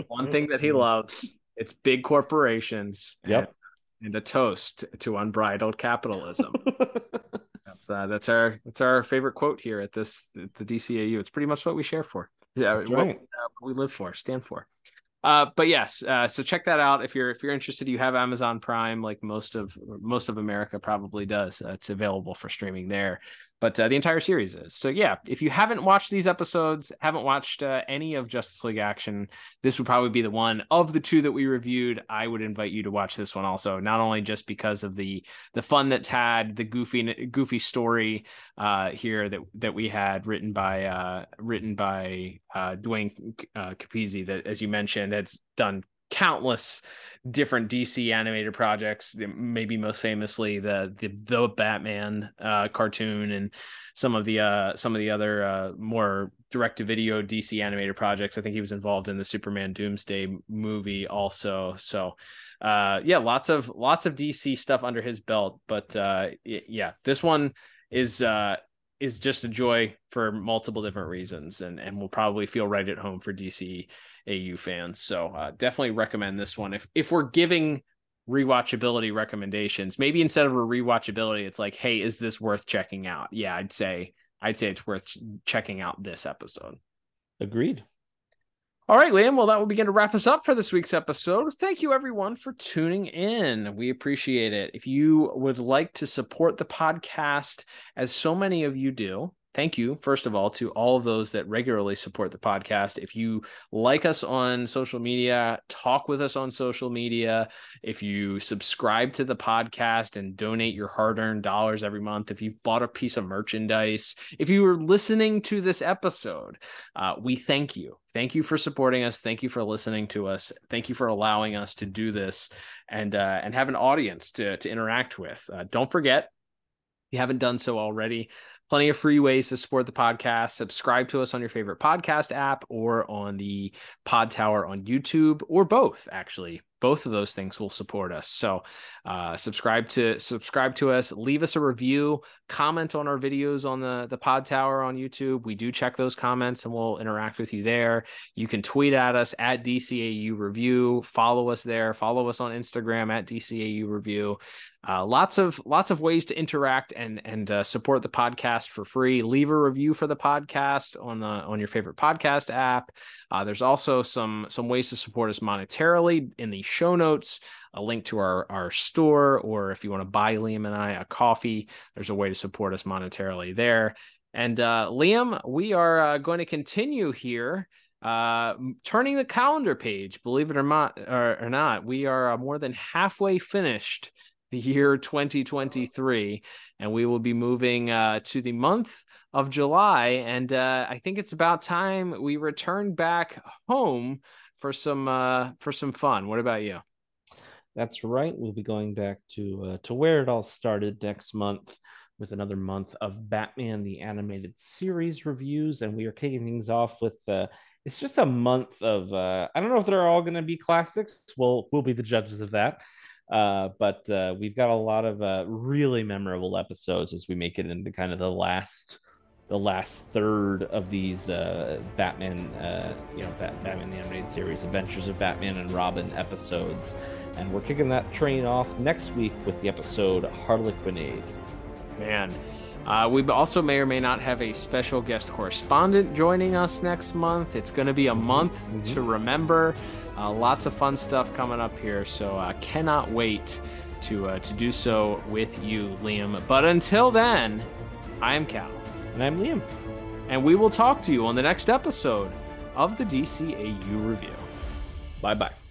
one thing that he loves, it's big corporations. Yep. And, a toast to unbridled capitalism. that's uh, that's our that's our favorite quote here at this at the DCAU. It's pretty much what we share for. Yeah, what, right. uh, we live for, stand for. Uh, but yes, uh, so check that out if you're if you're interested. You have Amazon Prime, like most of most of America probably does. Uh, it's available for streaming there but uh, the entire series is. So yeah, if you haven't watched these episodes, haven't watched uh, any of Justice League Action, this would probably be the one of the two that we reviewed. I would invite you to watch this one also, not only just because of the the fun that's had, the goofy goofy story uh, here that that we had written by uh, written by uh, Duane uh, Capizzi that, as you mentioned, has done countless different DC animated projects. Maybe most famously the the, the Batman uh, cartoon and some of the uh, some of the other uh, more direct to video DC animated projects. I think he was involved in the Superman Doomsday movie also. So uh, yeah, lots of lots of DC stuff under his belt. But uh, yeah, this one is uh, is just a joy for multiple different reasons and and will probably feel right at home for DC AU fans. So uh, definitely recommend this one. If if we're giving rewatchability recommendations, maybe instead of a rewatchability, it's like, hey, is this worth checking out? Yeah, I'd say I'd say it's worth checking out this episode. Agreed. All right, Liam. Well, that will begin to wrap us up for this week's episode. Thank you, everyone, for tuning in. We appreciate it. If you would like to support the podcast, as so many of you do, thank you, first of all, to all of those that regularly support the podcast. If you like us on social media, talk with us on social media. If you subscribe to the podcast and donate your hard earned dollars every month, if you've bought a piece of merchandise, if you were listening to this episode, uh, we thank you. Thank you for supporting us. Thank you for listening to us. Thank you for allowing us to do this and uh, and have an audience to to interact with. Uh, don't forget, if you haven't done so already, plenty of free ways to support the podcast. Subscribe to us on your favorite podcast app or on the Pod Tower on YouTube or both, actually. Both of those things will support us. So uh, subscribe to subscribe to us. Leave us a review. Comment on our videos on the the pod tower on youtube. We do check those comments and we'll interact with you there. You can tweet at us at dcau review. Follow us there. Follow us on instagram at dcau review uh, lots of lots of ways to interact and and uh, support the podcast for free leave a review for the podcast on the on your favorite podcast app uh, there's also some some ways to support us monetarily in the show notes, a link to our, our store, or if you want to buy Liam and I a coffee, there's a way to support us monetarily there. And uh, Liam, we are uh, going to continue here, uh, turning the calendar page. Believe it or not, or, or not, we are uh, more than halfway finished the year 2023, and we will be moving uh, to the month of July. And uh, I think it's about time we return back home for some uh for some fun. What about you? That's right. We'll be going back to uh, to where it all started next month with another month of Batman the animated series reviews and we are kicking things off with uh it's just a month of uh I don't know if they're all going to be classics. We'll we'll be the judges of that. Uh, but uh, we've got a lot of uh, really memorable episodes as we make it into kind of the last the last third of these uh, Batman, uh, you know, Batman the Animated Series, Adventures of Batman and Robin episodes. And we're kicking that train off next week with the episode Harlequinade. Man. Uh, we also may or may not have a special guest correspondent joining us next month. It's going to be a month to remember. Uh, lots of fun stuff coming up here, so I uh, cannot wait to uh, to do so with you, Liam. But until then, I am Cal, and I'm Liam, and we will talk to you on the next episode of the DCAU review. Bye bye.